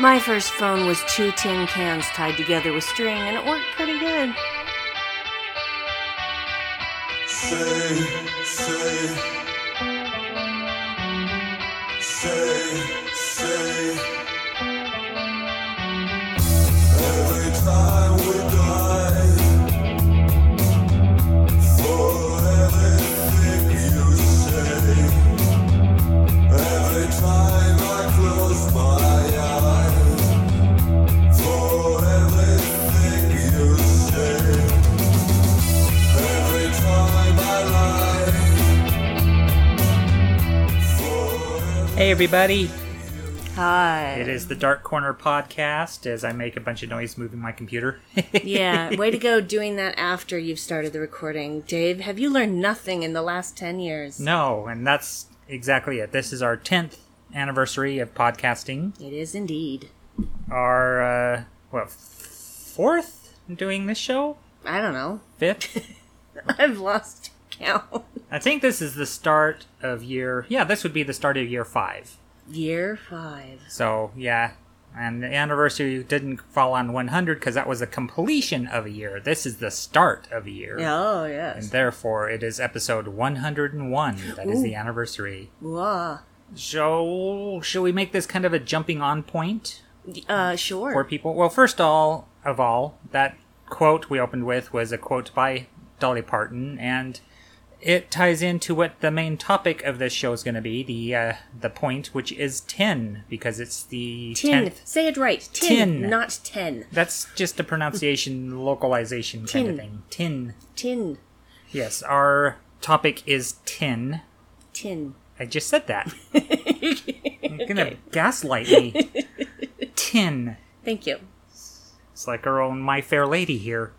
My first phone was two tin cans tied together with string, and it worked pretty good. Say, say, say, say. Every time Hey, everybody. Hi. It is the Dark Corner podcast as I make a bunch of noise moving my computer. Yeah, way to go doing that after you've started the recording. Dave, have you learned nothing in the last 10 years? no, and that's exactly it. This is our 10th anniversary of podcasting. It is indeed. Our, uh, what, fourth doing this show? I don't know. Fifth? I've lost count. I think this is the start of year. Yeah, this would be the start of year five. Year five. So, yeah. And the anniversary didn't fall on 100 because that was the completion of a year. This is the start of a year. Oh, yes. And therefore, it is episode 101. That is the anniversary. Wah. So, should we make this kind of a jumping on point Uh, sure. for people? Well, first all of all, that quote we opened with was a quote by Dolly Parton, and it ties into what the main topic of this show is going to be the uh, the point, which is ten, because it's the Tin. 10th. Say it right. Tin, Tin. not ten. That's just a pronunciation localization kind of Tin. thing. Tin. Tin. Yes, our topic is tin. Tin. I just said that. You're gonna gaslight me. Tin. Thank you. It's like our own My Fair Lady here.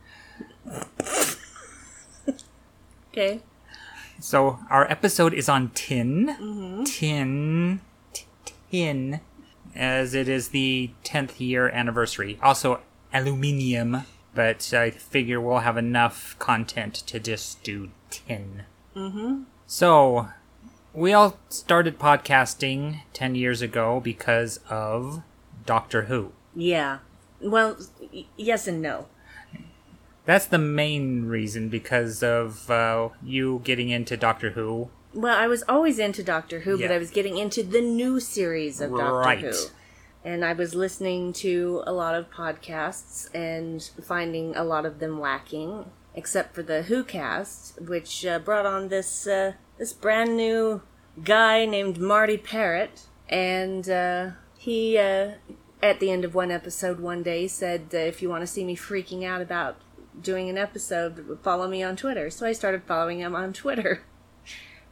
Okay. So our episode is on tin. Tin. t- Tin. As it is the 10th year anniversary. Also aluminium. But I figure we'll have enough content to just do tin. Mm-hmm. So, we all started podcasting 10 years ago because of Doctor Who. Yeah. Well, y- yes and no. That's the main reason because of uh, you getting into Doctor Who. Well, I was always into Doctor Who, but I was getting into the new series of Doctor Right. Who. And I was listening to a lot of podcasts and finding a lot of them lacking, except for the Who cast, which uh, brought on this uh, this brand new guy named Marty Parrott, and uh, he uh, at the end of one episode one day said, uh, "If you want to see me freaking out about doing an episode, follow me on Twitter." So I started following him on Twitter.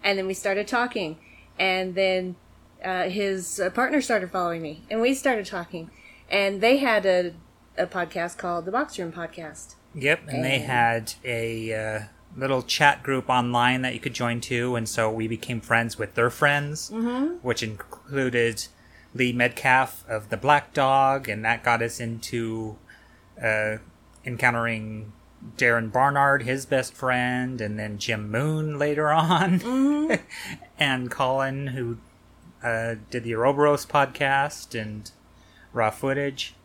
And then we started talking. And then uh, his uh, partner started following me. And we started talking. And they had a, a podcast called the box room podcast. Yep, and they had a uh, little chat group online that you could join to, and so we became friends with their friends, which included Lee Medcalf of the Black Dog, and that got us into uh, encountering Darren Barnard, his best friend, and then Jim Moon later on, and Colin, who uh, did the Ouroboros podcast and Raw Footage.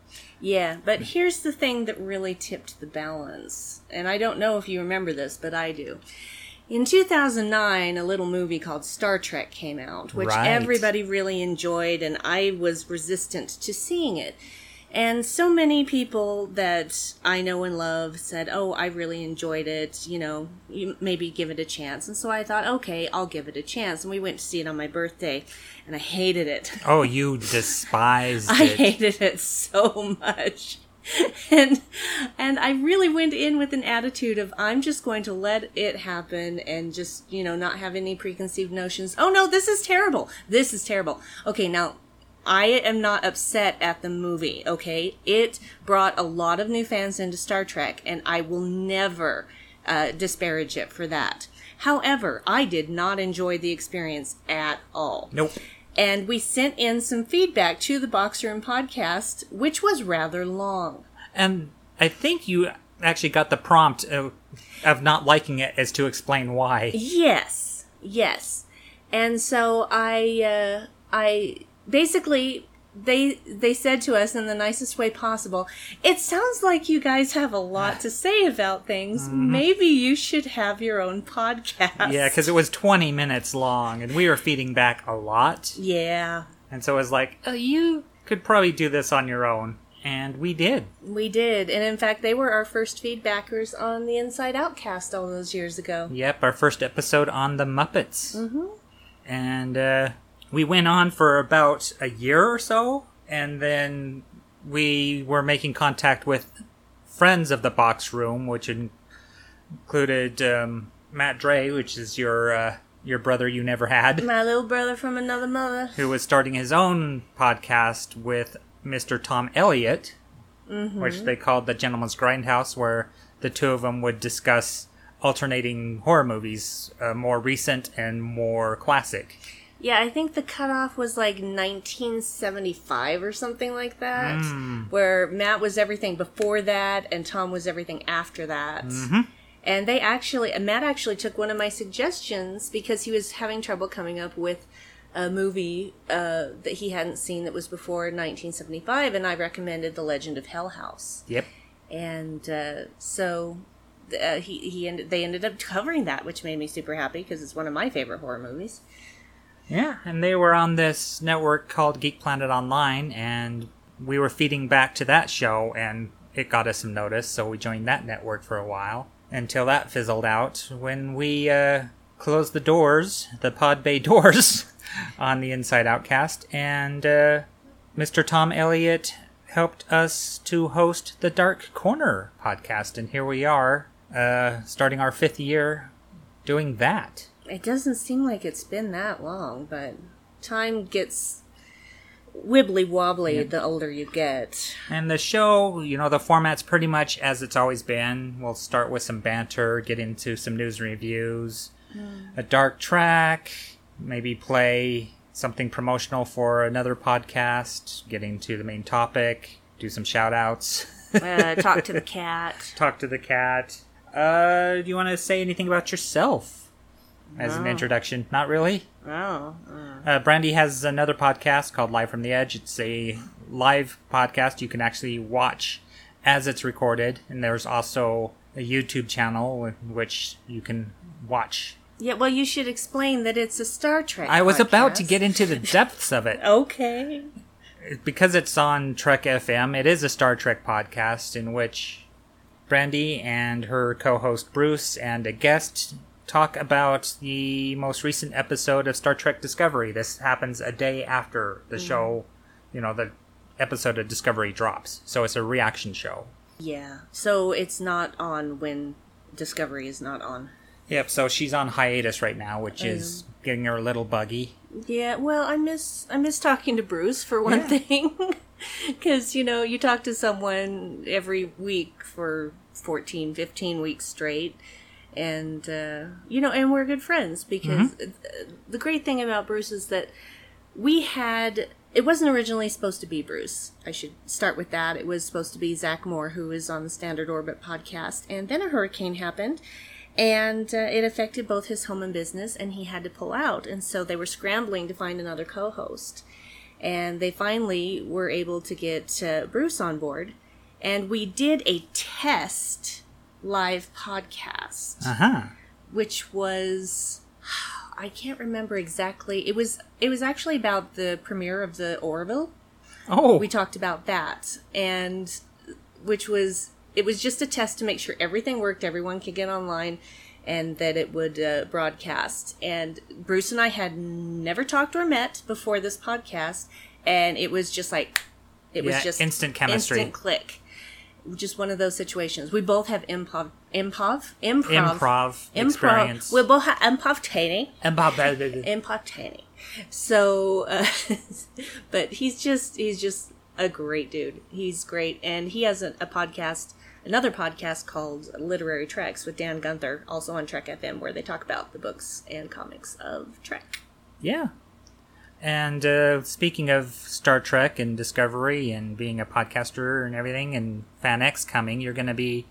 yeah but here's the thing that really tipped the balance and i don't know if you remember this but i do in 2009 a little movie called star trek came out which Right. everybody really enjoyed and i was resistant to seeing it And so many people that I know and love said, "Oh, I really enjoyed it. You know, you maybe give it a chance." And so I thought, "Okay, I'll give it a chance." And we went to see it on my birthday, and I hated it. Oh, you despised I it. hated it so much. And and I really went in with an attitude of I'm just going to let it happen and just, you know, not have any preconceived notions. Oh no, this is terrible. This is terrible. Okay, now I am not upset at the movie, okay? It brought a lot of new fans into Star Trek and I will never uh, disparage it for that. However, I did not enjoy the experience at all Nope. and we sent in some feedback to the Box Room podcast, which was rather long. And I think you actually got the prompt of, of not liking it as to explain why. Yes, yes. And so I, uh, I basically they they said to us in the nicest way possible, "It sounds like you guys have a lot to say about things. Maybe you should have your own podcast." Mm-hmm. Yeah, because it was 20 minutes long, and we were feeding back a lot. yeah, And so it was like, oh, you could probably do this on your own. And we did. we did, and in fact, they were our first feedbackers on the Inside Outcast all those years ago. Yep, our first episode on the Muppets. Mm-hmm. And uh, we went on for about a year or so, and then we were making contact with friends of the box room, which included um, Matt Dre, which is your uh, your brother you never had, My little brother from another mother. who was starting his own podcast with Mr. Tom Elliott, which they called the Gentleman's Grindhouse, where the two of them would discuss alternating horror movies, uh, more recent and more classic. Yeah, I think the cutoff was like 1975 or something like that, where Matt was everything before that and Tom was everything after that. And they actually, Matt actually took one of my suggestions because he was having trouble coming up with a movie uh, that he hadn't seen that was before 1975, and I recommended The Legend of Hell House. Yep. And uh, so uh, he he ended, they ended up covering that, which made me super happy because it's one of my favorite horror movies. Yeah, and they were on this network called Geek Planet Online, and we were feeding back to that show, and it got us some notice, so we joined that network for a while until that fizzled out when we uh, closed the doors, the pod bay doors, on the Inside Outcast, and uh, Mr. Tom Elliott helped us to host the Dark Corner podcast, and here we are, uh, starting our fifth year doing that. It doesn't seem like it's been that long, but time gets wibbly wobbly the older you get. And the show, you know, the format's pretty much as it's always been. We'll start with some banter, get into some news and reviews, a dark track, maybe play something promotional for another podcast, get into the main topic, do some shout outs, Uh, talk to the cat. talk to the cat. Uh, do you want to say anything about yourself as an introduction? Not really? Oh, Uh, Brandi has another podcast called Live from the Edge. It's a live podcast you can actually watch as it's recorded, and there's also a YouTube channel in which you can watch. yeah. Well, you should explain that it's a Star Trek. I was about to get into the depths of it. Okay. Because it's on Trek FM, it is a Star Trek podcast in which Brandi and her co host Bruce and a guest talk about the most recent episode of Star Trek Discovery. This happens a day after the mm. show, you know, the episode of Discovery drops. So it's a reaction show. Yeah. So it's not on when Discovery is not on. Yep, so she's on hiatus right now, which is getting her a little buggy. Yeah, well, I miss I miss talking to Bruce for one Yeah. thing, because you know you talk to someone every week for 14, 15 weeks straight, and uh, you know, and we're good friends because Mm-hmm. the great thing about Bruce is that we had. It wasn't originally supposed to be Bruce. I should start with that. It was supposed to be Zach Moore, who is on the Standard Orbit podcast, and then a hurricane happened, and uh, it affected both his home and business and he had to pull out and so they were scrambling to find another co-host and they finally were able to get uh, bruce on board and we did a test live podcast Uh huh. which was i can't remember exactly. It was it was actually about the premiere of the orville. Oh, we talked about that. And which was it was just a test to make sure everything worked everyone could get online and that it would uh, broadcast. And bruce and i had never talked or met before this podcast and it was just like it was just instant chemistry. instant click just one of those situations we both have improv improv improv improv, experience. we both have improv training Improv. Impotani. So, uh, but he's just he's just a great dude. He's great, and he has a, a podcast, another podcast called Literary Treks with Dan Gunther, also on Trek FM, where they talk about the books and comics of Trek. Yeah. And uh, speaking of Star Trek and Discovery and being a podcaster and everything, and FanX coming, you're going to be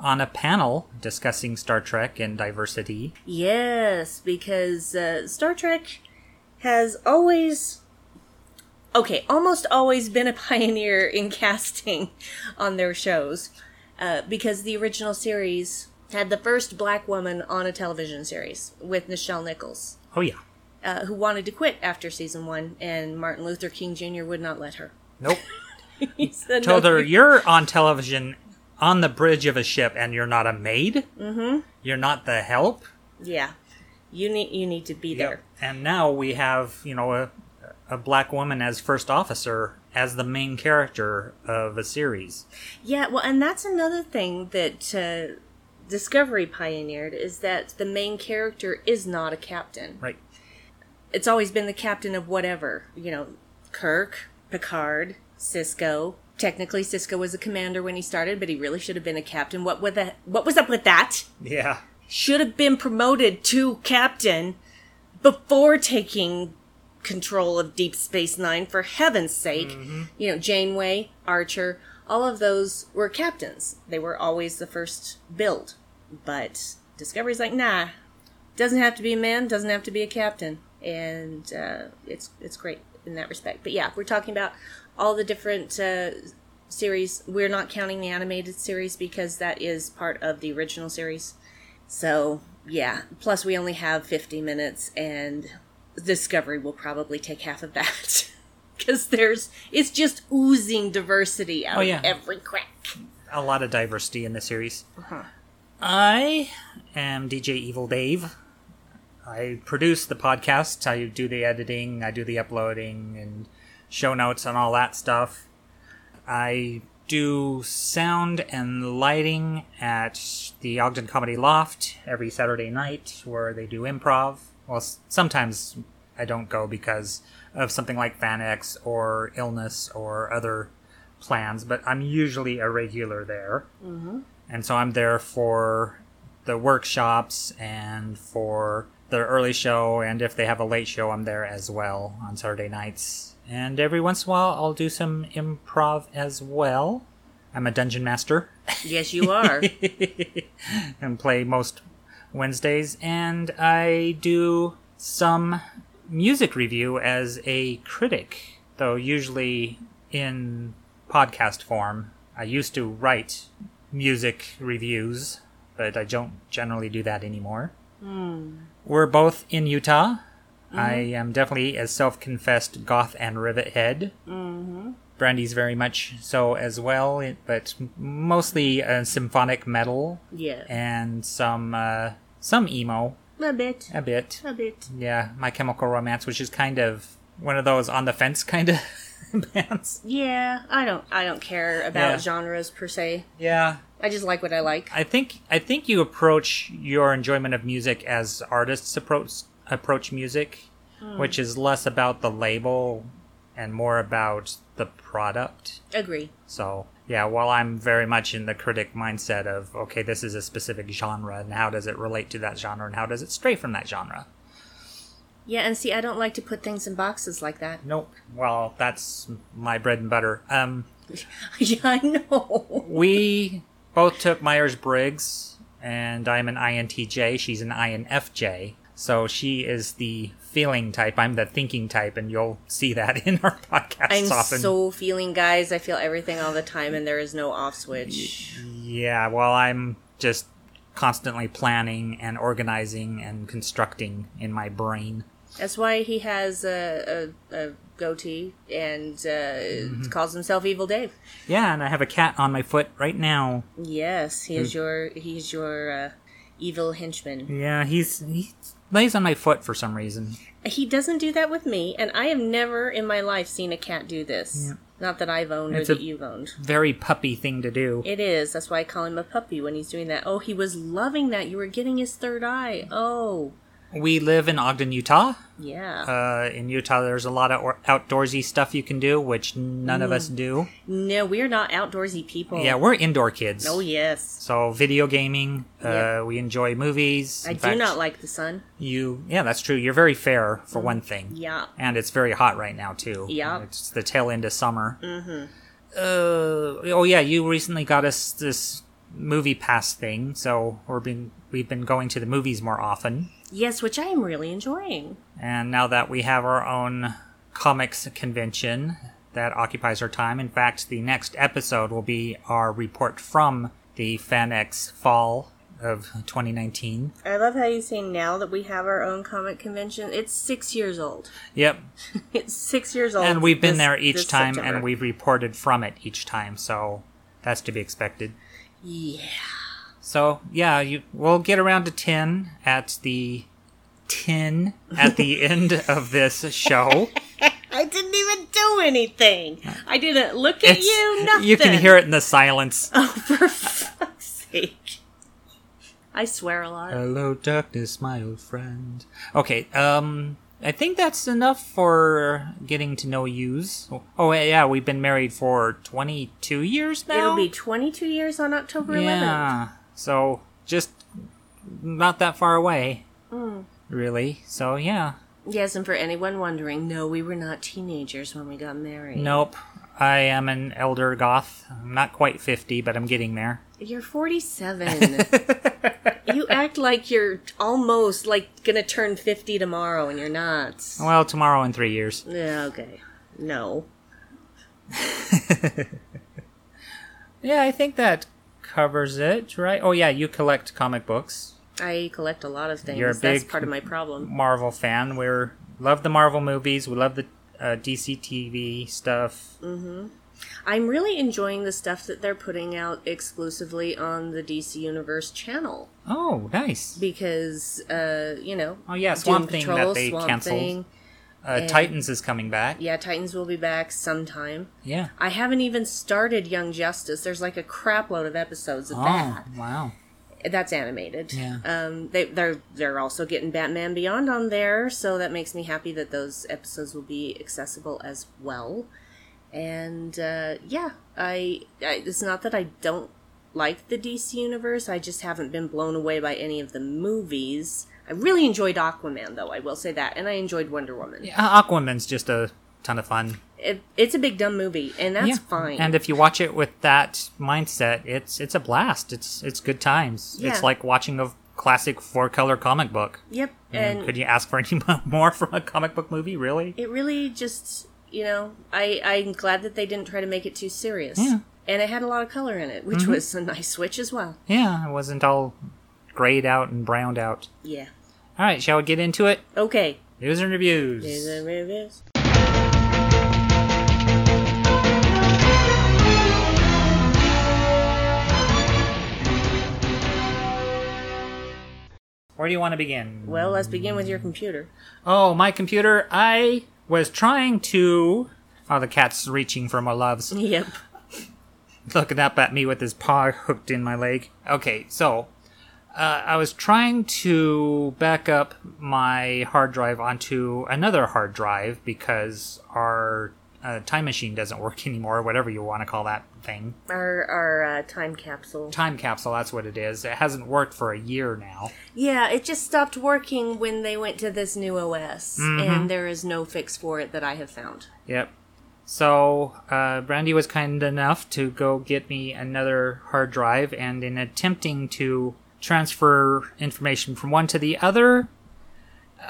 on a panel discussing Star Trek and diversity. Yes, because uh, Star Trek has always okay, almost always been a pioneer in casting on their shows uh, because the original series had the first black woman on a television series with Nichelle Nichols, Oh yeah. Uh, who wanted to quit after season one, and Martin Luther King Jr. would not let her. Nope. He said, Told "No, her you're on television on the bridge of a ship and you're not a maid. Mm-hmm. You're not the help. Yeah, you need you need to be there. And now we have you know a a black woman as first officer as the main character of a series. Yeah, well, and that's another thing that uh, Discovery pioneered is that the main character is not a captain. Right. It's always been the captain of whatever. You know, Kirk, Picard, Sisko. Technically, Sisko was a commander when he started, but he really should have been a captain. What with the, What was up with that? Yeah. Should have been promoted to captain before taking control of Deep Space Nine. For heaven's sake, mm-hmm. you know, Janeway, Archer, all of those were captains. They were always the first build. But Discovery's like, nah, doesn't have to be a man, doesn't have to be a captain, and uh, it's it's great in that respect. But yeah, we're talking about all the different uh, series. We're not counting the animated series because that is part of the original series. So yeah, plus we only have fifty minutes, and Discovery will probably take half of that. Because there's, it's just oozing diversity out Oh, yeah. of every crack. A lot of diversity in the series. Uh-huh. I am DJ Evil Dave. I produce the podcast. I do the editing. I do the uploading and show notes and all that stuff. I do sound and lighting at the Ogden Comedy Loft every Saturday night where they do improv. Well, sometimes I don't go because of something like FanX or illness or other plans, but I'm usually a regular there. Mm-hmm. And so I'm there for the workshops and for the early show, and if they have a late show, I'm there as well on Saturday nights. And every once in a while, I'll do some improv as well. I'm a dungeon master Yes, you are. and play most Wednesdays, and I do some music review as a critic, though usually in podcast form. I used to write music reviews, but I don't generally do that anymore. Hmm. We're both in Utah. I am definitely a self confessed goth and rivet head. Brandi's very much so as well, but mostly uh, symphonic metal yeah. and some uh, some emo A bit. a bit. A bit. Yeah, My Chemical Romance, which is kind of one of those on the fence kind of bands. Yeah, I don't I don't care about Yeah. genres per se. Yeah, I just like what I like. I think I think you approach your enjoyment of music as artists approach approach music, which is less about the label and more about the product. Agree. So yeah, while I'm very much in the critic mindset of okay, this is a specific genre, and how does it relate to that genre, and how does it stray from that genre? Yeah, and see, I don't like to put things in boxes like that. Nope. Well, that's my bread and butter. Um, yeah, I know. we both took Myers Briggs, and I'm an INTJ. She's an INFJ. So she is the feeling type. I'm the thinking type, and you'll see that in our podcast. I'm often. so feeling, guys. I feel everything all the time, and there is no off switch. Yeah, well, I'm just constantly planning and organizing and constructing in my brain. That's why he has a, a, a goatee and uh, calls himself Evil Dave. Yeah, and I have a cat on my foot right now. Yes, he is your he's your uh, evil henchman. Yeah, he's he lays on my foot for some reason. He doesn't do that with me, and I have never in my life seen a cat do this. Not that I've owned It's or that you've owned. Very puppy thing to do. It is. That's why I call him a puppy when he's doing that. Oh, he was loving that. You were getting his third eye. Oh, We live in Ogden, Utah. yeah. Uh, in Utah, there's a lot of or- outdoorsy stuff you can do, which none of us do. no, we're not outdoorsy people. Yeah, we're indoor kids. Oh, yes. So video gaming, uh, Yeah. we enjoy movies. I In do fact, not like the sun. you. Yeah, that's true. You're very fair for one thing. Yeah. and it's very hot right now too. Yeah. it's the tail end of summer. Mm-hmm. Uh, oh yeah, you recently got us this movie pass thing, so we've been we've been going to the movies more often. Yes, which I am really enjoying. And now that we have our own comics convention that occupies our time. In fact, the next episode will be our report from the FanX Fall of 2019. I love how you say now that we have our own comic convention. It's six years old. Yep, It's six years old. and we've been this- there each time, September. and we've reported from it each time, so that's to be expected. Yeah. So yeah, you we'll get around to ten at the ten at the end of this show. I didn't even do anything. I didn't look at It's- you. Nothing. You can hear it in the silence. Oh, for fuck's sake! I swear a lot. Hello, darkness, my old friend. Okay, um, I think that's enough for getting to know yous. Oh, yeah, we've been married for 22 years now? It'll be 22 years on October 11th. Yeah, so just not that far away, Hmm. really. So, yeah. Yes, and for anyone wondering, no, we were not teenagers when we got married. Nope, I am an elder goth. I'm not quite 50, but I'm getting there. You're 47. you act like you're almost like gonna turn 50 tomorrow, and you're not. Well, tomorrow in three years. Yeah, okay. No. Yeah, I think that covers it, right? Oh, yeah, you collect comic books. I collect a lot of things. You're a That's part of my problem. Marvel fan. We're love the Marvel movies. We love the uh, DC TV stuff. I'm really enjoying the stuff that they're putting out exclusively on the DC Universe channel Oh, nice. because, uh, you know, Oh yeah, Swamp Doom Thing Patrol, that they Swamp canceled. Thing. Uh, Titans is coming back. Yeah, Titans will be back sometime. Yeah. I haven't even started Young Justice. There's like a crap load of episodes of Oh that. wow. That's animated. Yeah. Um, they, they're they're also getting Batman Beyond on there, so that makes me happy that those episodes will be accessible as well. And uh, yeah, I, I it's not that I don't like the DC universe. I just haven't been blown away by any of the movies. I really enjoyed Aquaman, though. I will say that, and I enjoyed Wonder Woman. Yeah, Aquaman's just a ton of fun. It, it's a big dumb movie, and that's yeah. fine. And if you watch it with that mindset, it's it's a blast. It's it's good times. Yeah. It's like watching a classic four color comic book. yep, And and could you ask for any more from a comic book movie? Really? it really just you know i i'm glad that they didn't try to make it too serious Yeah. Mm-hmm. and it had a lot of color in it which was a nice switch as well Yeah, it wasn't all grayed out and browned out. yeah All right, shall we get into it? okay News and reviews. Here's the reviews. Where do you want to begin? well let's begin with your computer Oh, my computer. I was trying to. Oh, the cat's reaching for my loves. yep Looking up at me with his paw hooked in my leg. Okay, so. Uh, I was trying to back up my hard drive onto another hard drive because our uh, time machine doesn't work anymore, whatever you want to call that thing. our our uh, time capsule Time capsule, that's what it is. It hasn't worked for a year now. yeah it just stopped working when they went to this new os and there is no fix for it that i have found Yep. So, uh, Brandi was kind enough to go get me another hard drive, and in attempting to transfer information from one to the other,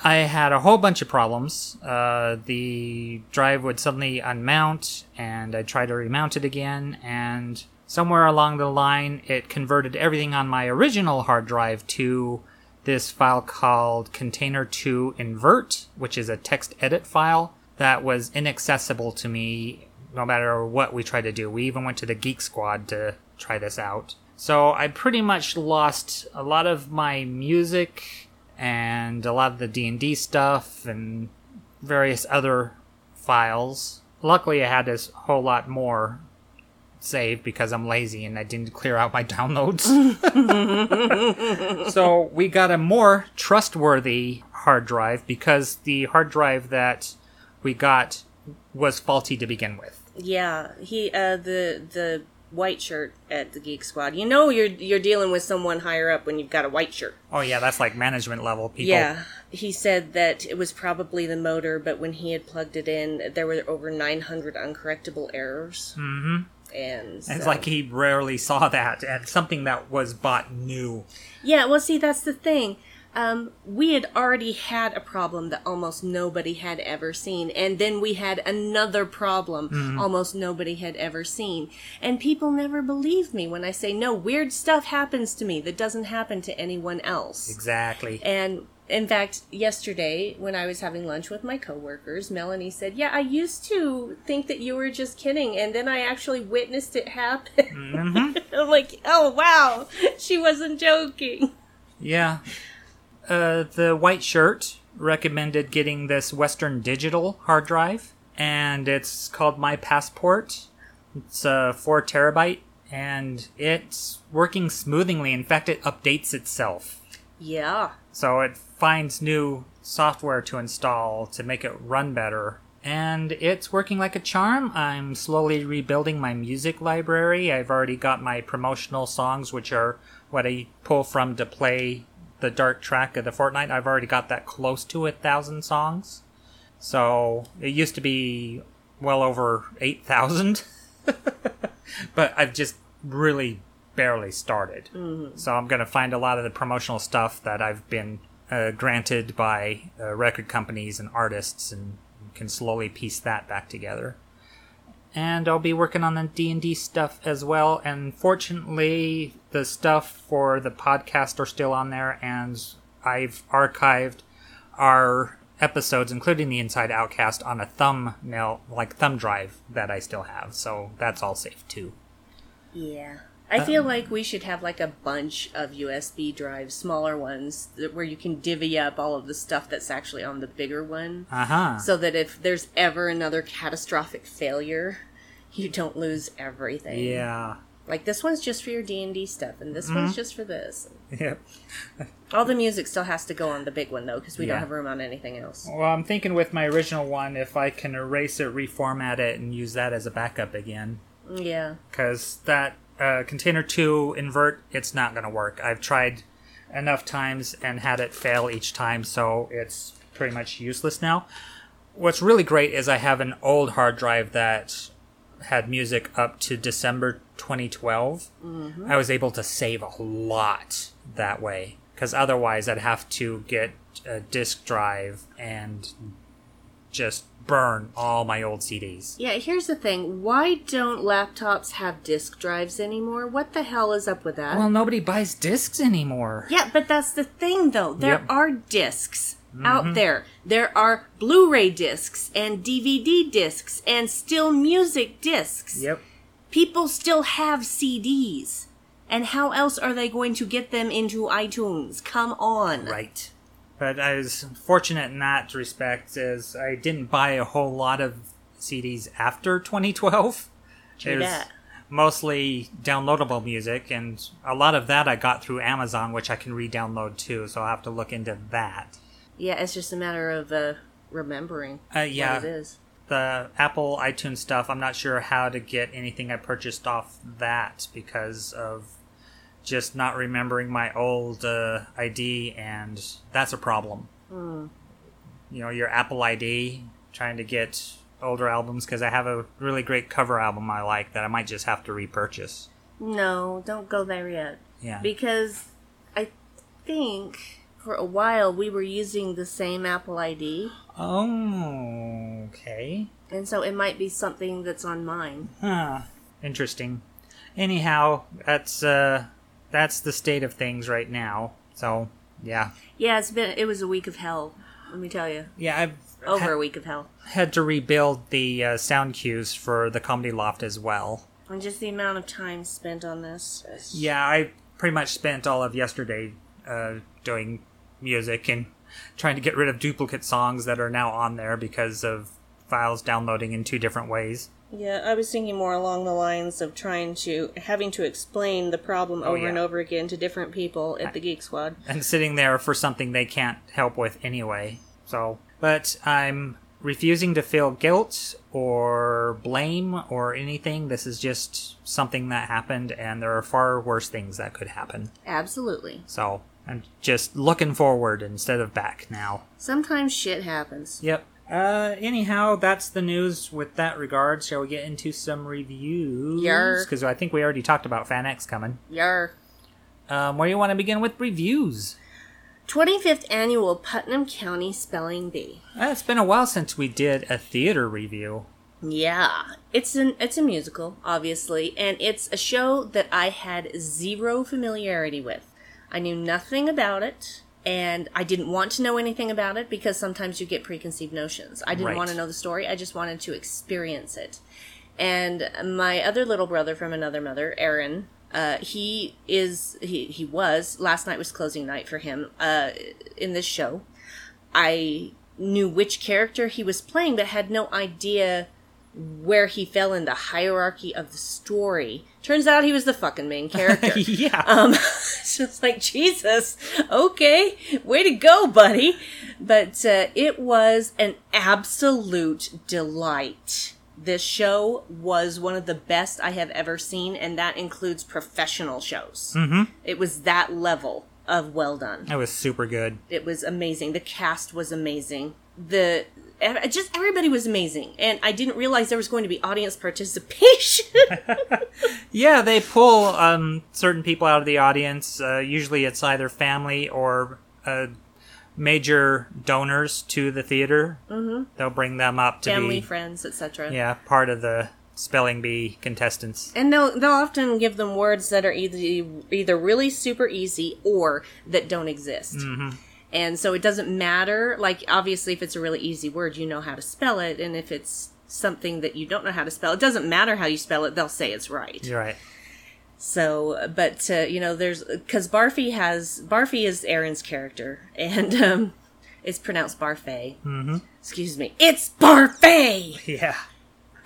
I had a whole bunch of problems. Uh, the drive would suddenly unmount, and I tried to remount it again, and somewhere along the line, it converted everything on my original hard drive to this file called container2 invert, which is a text edit file that was inaccessible to me no matter what we tried to do. We even went to the Geek Squad to try this out. So I pretty much lost a lot of my music and a lot of the D&D stuff and various other files. Luckily I had this whole lot more saved because I'm lazy and I didn't clear out my downloads. so we got a more trustworthy hard drive because the hard drive that we got was faulty to begin with. yeah he uh the the white shirt at the geek squad you know you're you're dealing with someone higher up when you've got a white shirt Oh yeah, that's like management level people. Yeah, he said that it was probably the motor, but when he had plugged it in, there were over 900 uncorrectable errors. Mm-hmm. And It's like he rarely saw that and something that was bought new. yeah, well, see, that's the thing. Um, we had already had a problem that almost nobody had ever seen, and then we had another problem almost nobody had ever seen. And people never believe me when I say, no, weird stuff happens to me that doesn't happen to anyone else. Exactly. And in fact, yesterday when I was having lunch with my coworkers, Melanie said, "Yeah, I used to think that you were just kidding, and then I actually witnessed it happen." I'm like, "Oh wow, she wasn't joking." Yeah. Uh, the white shirt recommended getting this Western Digital hard drive, and it's called My Passport. It's uh, four terabyte, and it's working smoothly. In fact, it updates itself. Yeah, So it finds new software to install to make it run better. And it's working like a charm. I'm slowly rebuilding my music library. I've already got my promotional songs, which are what I pull from to play the dark track of the fortnight. I've already got that close to a thousand songs. So it used to be well over 8,000. but I've just really barely started. So I'm going to find a lot of the promotional stuff that I've been uh, granted by uh, record companies and artists and can slowly piece that back together. And I'll be working on the D&D stuff as well. And fortunately, the stuff for the podcast are still on there and I've archived our episodes, including the Inside Outcast, on a thumbnail, like thumb drive that I still have. So that's all safe too. yeah. I feel like we should have like a bunch of USB drives, smaller ones, that, where you can divvy up all of the stuff that's actually on the bigger one, Uh huh. so that if there's ever another catastrophic failure, you don't lose everything. Yeah. Like this one's just for your D and D stuff, and this one's just for this. Yep. All the music still has to go on the big one though, because we Yeah. don't have room on anything else. Well, I'm thinking with my original one, if I can erase it, reformat it, and use that as a backup again. Yeah, Because that uh, Container 2 invert, it's not going to work. I've tried enough times and had it fail each time, so it's pretty much useless now. What's really great is I have an old hard drive that had music up to December 2012. Mm-hmm. I was able to save a lot that way because otherwise I'd have to get a disk drive and just burn all my old CDs. yeah. Here's the thing: why don't laptops have disk drives anymore? What the hell is up with that? Well, nobody buys discs anymore. Yeah, but that's the thing, though. There Yep. are discs out mm-hmm. there. There are Blu-ray discs and DVD discs and still music discs. Yep. People still have CDs. And how else are they going to get them into iTunes? Come on. Right. But I was fortunate in that respect, as I didn't buy a whole lot of CDs after 2012. True It was that. mostly downloadable music, and a lot of that I got through Amazon, which I can re-download too. So I'll have to look into that. Yeah, it's just a matter of uh, remembering Uh, yeah. what it is. The Apple iTunes stuff, I'm not sure how to get anything I purchased off that because of just not remembering my old uh, ID, and that's a problem. You know, your Apple ID, trying to get older albums because I have a really great cover album I like that I might just have to repurchase. No, don't go there yet. Yeah. Because I think for a while we were using the same Apple ID. Oh, okay. And so it might be something that's on mine. Huh. Interesting. Anyhow, that's uh that's the state of things right now. So, yeah. Yeah, it's been it was a week of hell. Let me tell you, Yeah, I've over ha- a week of hell. had to rebuild the uh, sound cues for the comedy loft as well. And just the amount of time spent on this. Yeah, I pretty much spent all of yesterday uh, doing music and trying to get rid of duplicate songs that are now on there because of files downloading in two different ways. Yeah, I was thinking more along the lines of trying to having to explain the problem oh, over yeah. and over again to different people at the Geek Squad. and sitting there for something they can't help with anyway. So, but I'm refusing to feel guilt or blame or anything. This is just something that happened, and there are far worse things that could happen. Absolutely. So, I'm just looking forward instead of back now. Sometimes shit happens. Yep. Uh, anyhow, that's the news with that regard. Shall we get into some reviews? Yer. Because I think we already talked about Fan X coming. Yar. Um, where do you want to begin with reviews? 25th annual Putnam County Spelling Bee. Uh, It's been a while since we did a theater review. Yeah, it's an it's a musical, obviously, and it's a show that I had zero familiarity with. I knew nothing about it, and I didn't want to know anything about it because sometimes you get preconceived notions. I didn't Right. want to know the story; I just wanted to experience it. And my other little brother from another mother, Aaron, uh, he is he he was last night was closing night for him uh, in this show. I knew which character he was playing, but had no idea where he fell in the hierarchy of the story. Turns out he was the fucking main character. yeah. Um, it's just like Jesus. Okay, way to go, buddy. But uh, it was an absolute delight. This show was one of the best I have ever seen, and that includes professional shows. Mm-hmm. It was that level of well done. That was super good. It was amazing. The cast was amazing. The just everybody was amazing, and I didn't realize there was going to be audience participation. Yeah, they pull um, certain people out of the audience. Uh, usually it's either family or uh, major donors to the theater. Mm-hmm. They'll bring them up to Family, be friends, etc. yeah part of the spelling bee contestants. And they'll they'll often give them words that are either either really super easy or that don't exist. Mm-hmm. And so it doesn't matter. Like obviously, if it's a really easy word, you know how to spell it, and if it's something that you don't know how to spell, it doesn't matter how you spell it. They'll say it's right. You're right. So, but uh, you know, there's because Barfy has Barfy is Aaron's character, and um, it's pronounced Barfay. Mm-hmm. Excuse me, it's Barfay Yeah.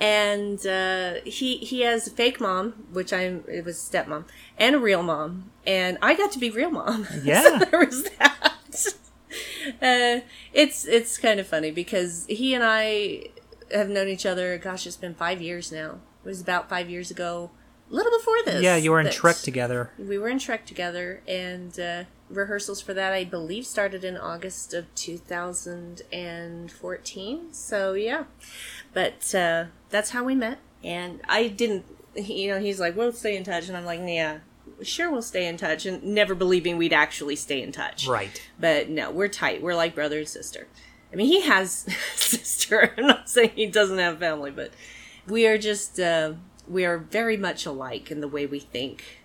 and uh, he he has a fake mom, which I'm it was stepmom, and a real mom, and I got to be real mom. Yeah. so there was that. uh, it's it's kind of funny because he and I have known each other. Gosh, it's been five years now. It was about five years ago, a little before this. Yeah, you were in Trek together. we were in Trek together, and uh, rehearsals for that, I believe, started in August of 2014. So, yeah. But uh, that's how we met. And I didn't, you know, he's like, we'll stay in touch. And I'm like, yeah, sure, we'll stay in touch. And never believing we'd actually stay in touch. Right. But no, we're tight. We're like brother and sister. I mean, he has a sister. I'm not saying he doesn't have family, but we are just uh, we are very much alike in the way we think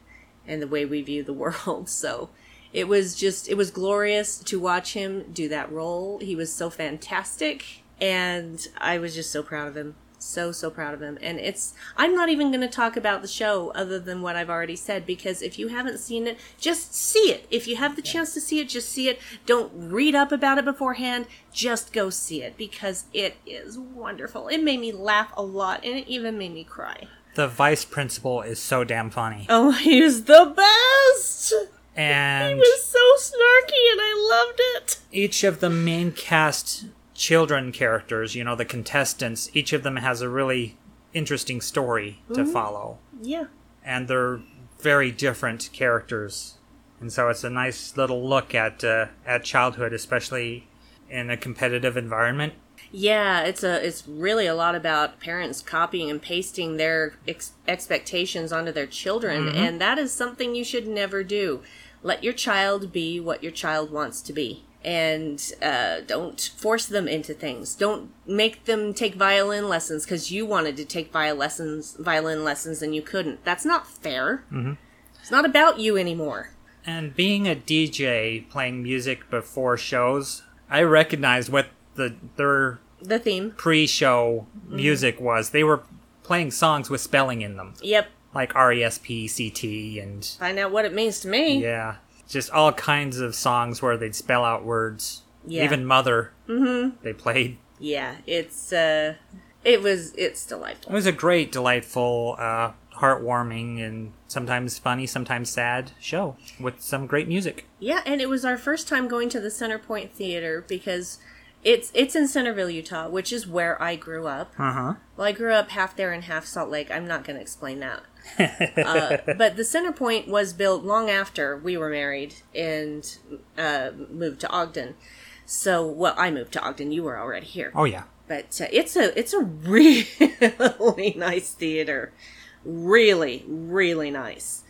and the way we view the world. So it was just it was glorious to watch him do that role. He was so fantastic, and I was just so proud of him. So so proud of him. And it's I'm not even going to talk about the show other than what I've already said because if you haven't seen it, just see it. If you have the chance to see it, just see it. Don't read up about it beforehand. Just go see it because it is wonderful. It made me laugh a lot and it even made me cry. The vice principal is so damn funny. Oh, he's the best. And he was so snarky and I loved it. each of the main cast children characters, you know, the contestants, each of them has a really interesting story to follow. Yeah. And they're very different characters. And so it's a nice little look at uh, at childhood, especially in a competitive environment. Yeah, it's a it's really a lot about parents copying and pasting their ex- expectations onto their children, and that is something you should never do. Let your child be what your child wants to be, and uh, don't force them into things. Don't make them take violin lessons because you wanted to take violin lessons, violin lessons, and you couldn't. That's not fair. Mm-hmm. It's not about you anymore. And being a DJ playing music before shows, I recognized what the their The theme. pre-show music was. They were playing songs with spelling in them, Yep. like R E S P C T and Find out what it means to me. yeah, just all kinds of songs where they'd spell out words. Yeah. Even Mother, mm-hmm. they played. Yeah, it's uh it was it's delightful. It was a great, delightful, uh, heartwarming, and sometimes funny, sometimes sad show with some great music. Yeah, and it was our first time going to the Centerpoint Theater because it's it's in Centerville, Utah, which is where I grew up. Uh huh. Well, I grew up half there and half Salt Lake. I'm not going to explain that. Uh, but the center point was built long after we were married and uh, moved to Ogden. So, well, I moved to Ogden. You were already here. Oh yeah. but uh, it's a it's a really nice theater really really nice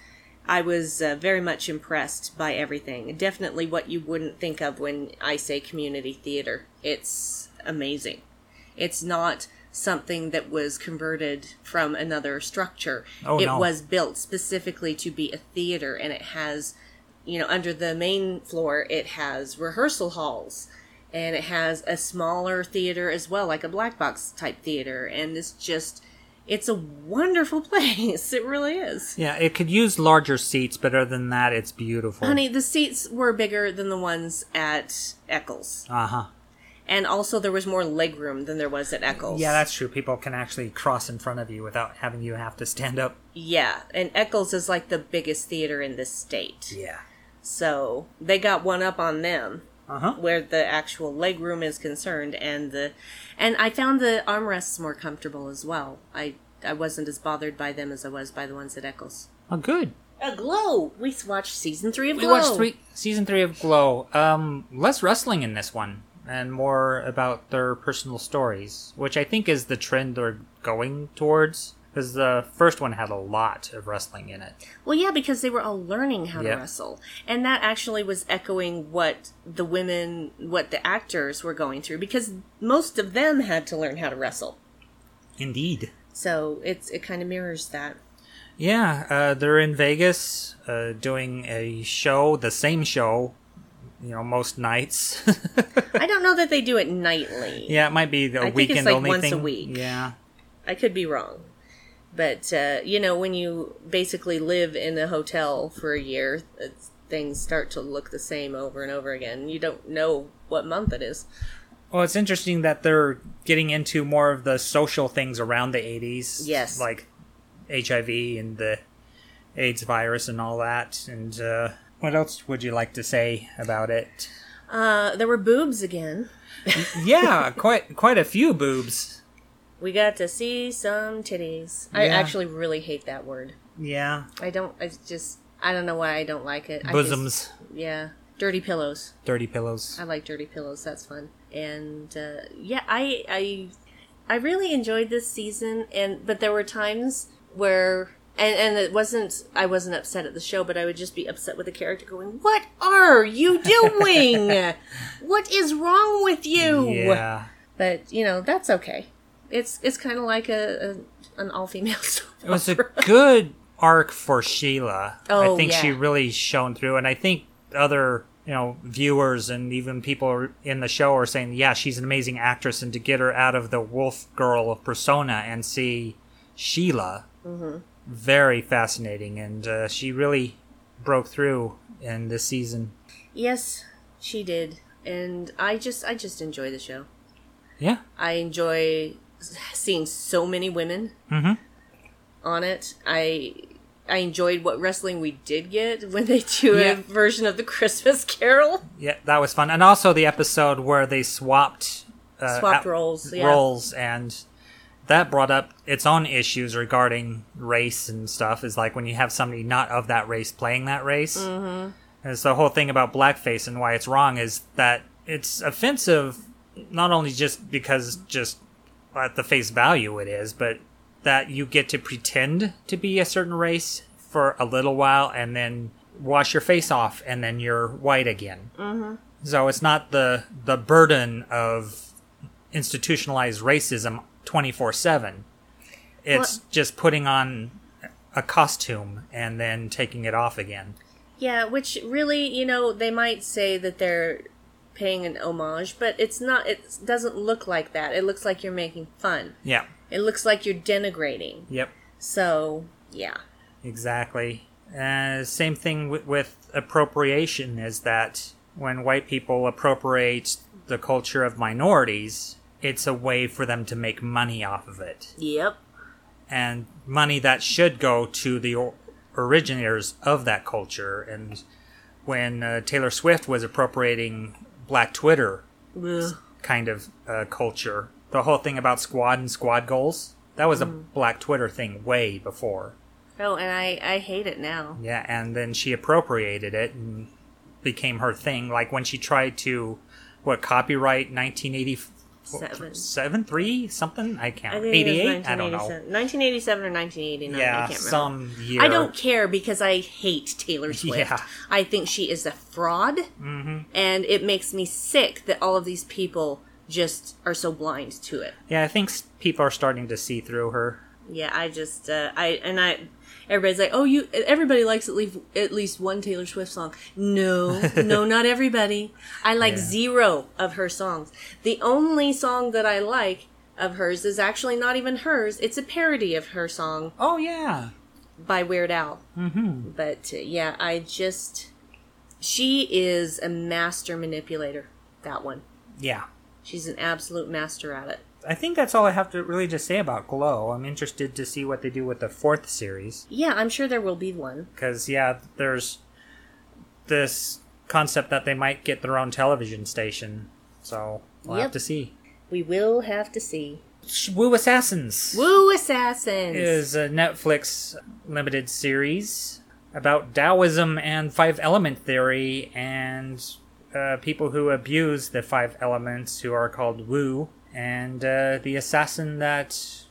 I was uh, very much impressed by everything. Definitely what you wouldn't think of when I say community theater. It's amazing. It's not something that was converted from another structure. Oh, it no. was built specifically to be a theater and it has you know under the main floor it has rehearsal halls and it has a smaller theater as well like a black box type theater and it's just it's a wonderful place it really is Yeah, it could use larger seats, but other than that, it's beautiful. honey the seats were bigger than the ones at eccles Uh huh. And also there was more leg room than there was at eccles Yeah, that's true. People can actually cross in front of you without having you have to stand up. yeah and eccles is like the biggest theater in this state Yeah. so they got one up on them Uh huh. where the actual leg room is concerned and the and I found the armrests more comfortable as well. I I wasn't as bothered by them as I was by the ones at Eccles. Oh, good. A glow. We watched season three of Glow. We watched three season three of Glow. Um, less wrestling in this one, and more about their personal stories, which I think is the trend they're going towards. Because the first one had a lot of wrestling in it. Well, yeah, because they were all learning how Yeah. to wrestle, and that actually was echoing what the women, what the actors were going through, because most of them had to learn how to wrestle. Indeed. So it's it kind of mirrors that. Yeah, uh, they're in Vegas uh, doing a show, the same show, you know, most nights. I don't know that they do it nightly. yeah, it might be the I think it's like only once a week. Yeah. I could be wrong. But, uh, you know, when you basically live in a hotel for a year, it's, things start to look the same over and over again. You don't know what month it is. Well, it's interesting that they're getting into more of the social things around the 80s. Yes. Like HIV and the AIDS virus and all that. And uh, what else would you like to say about it? Uh, there were boobs again. yeah, quite quite a few boobs. We got to see some titties. I actually really hate that word. Yeah, I don't, I just, I don't know why I don't like it. I just- bosoms, yeah. Dirty pillows. dirty pillows. I like dirty pillows. That's fun. And uh, yeah, I I I really enjoyed this season. And but there were times where and and it wasn't I wasn't upset at the show, but I would just be upset with the character going, "What are you doing? what is wrong with you?" Yeah. But you know that's okay. It's it's kind of like a, a an all female It was a good arc for Sheila. Oh, I think she really shone through, and I think other you know viewers and even people in the show are saying, yeah, she's an amazing actress, and to get her out of the wolf girl persona and see Sheila, Mm-hmm. Very fascinating, and uh, she really broke through in this season. Yes, she did, and I just I just enjoy the show. Yeah, I enjoy seeing so many women Mhm. on it. I I enjoyed what wrestling we did get when they do Yeah. a version of the Christmas Carol. yeah, that was fun, and also the episode where they swapped uh, Swapped out- roles, yeah. roles, and that brought up its own issues regarding race and stuff. Is like when you have somebody not of that race playing that race. Mm-hmm. And it's the whole thing about blackface and why it's wrong is that it's offensive, not only just because just at the face value it is, but that you get to pretend to be a certain race for a little while and then wash your face off and then you're white again. Mm-hmm. So it's not the the burden of institutionalized racism 24/7. It's Well- just putting on a costume and then taking it off again. Yeah, which really, you know, they might say that they're paying an homage, but it's not. It doesn't look like that. It looks like you're making fun. Yeah. It looks like you're denigrating. Yep. So yeah, Exactly. Uh, same thing with, with appropriation is that when white people appropriate the culture of minorities, it's a way for them to make money off of it. yep, And money that should go to the originators of that culture. And when uh, Taylor Swift was appropriating Black Twitter Ugh. kind of uh, culture, the whole thing about squad and squad goals, that was a Black Twitter thing way before. Oh, and I I hate it now. Yeah, and then she appropriated it and became her thing. Like when she tried to, what, copyright Seven. seven, three, something. I can't. I was 88? I don't know. 1987 or 1989. I Yeah, can't remember. some year. I don't care because I hate Taylor Swift. Yeah. I think she is a fraud, mm-hmm. and it makes me sick that all of these people just are so blind to it. Yeah, I think people are starting to see through her. Yeah, I just uh, I and I everybody's like, "Oh, you everybody likes at least at least one Taylor Swift song." No, no, not everybody. I like Yeah. zero of her songs. The only song that I like of hers is actually not even hers. It's a parody of her song Oh yeah. by Weird Al. Mm-hmm. But uh, yeah, I just she is a master manipulator. That one. Yeah. She's an absolute master at it. I think that's all I have to really just say about Glow. I'm interested to see what they do with the fourth series. Yeah, I'm sure there will be one. Because, yeah, there's this concept that they might get their own television station. So we'll Yep. have to see. We will have to see. Wu Assassins Wu Assassins! is a Netflix limited series about Taoism and five element theory and uh, people who abuse the five elements who are called Wu and uh, the assassin that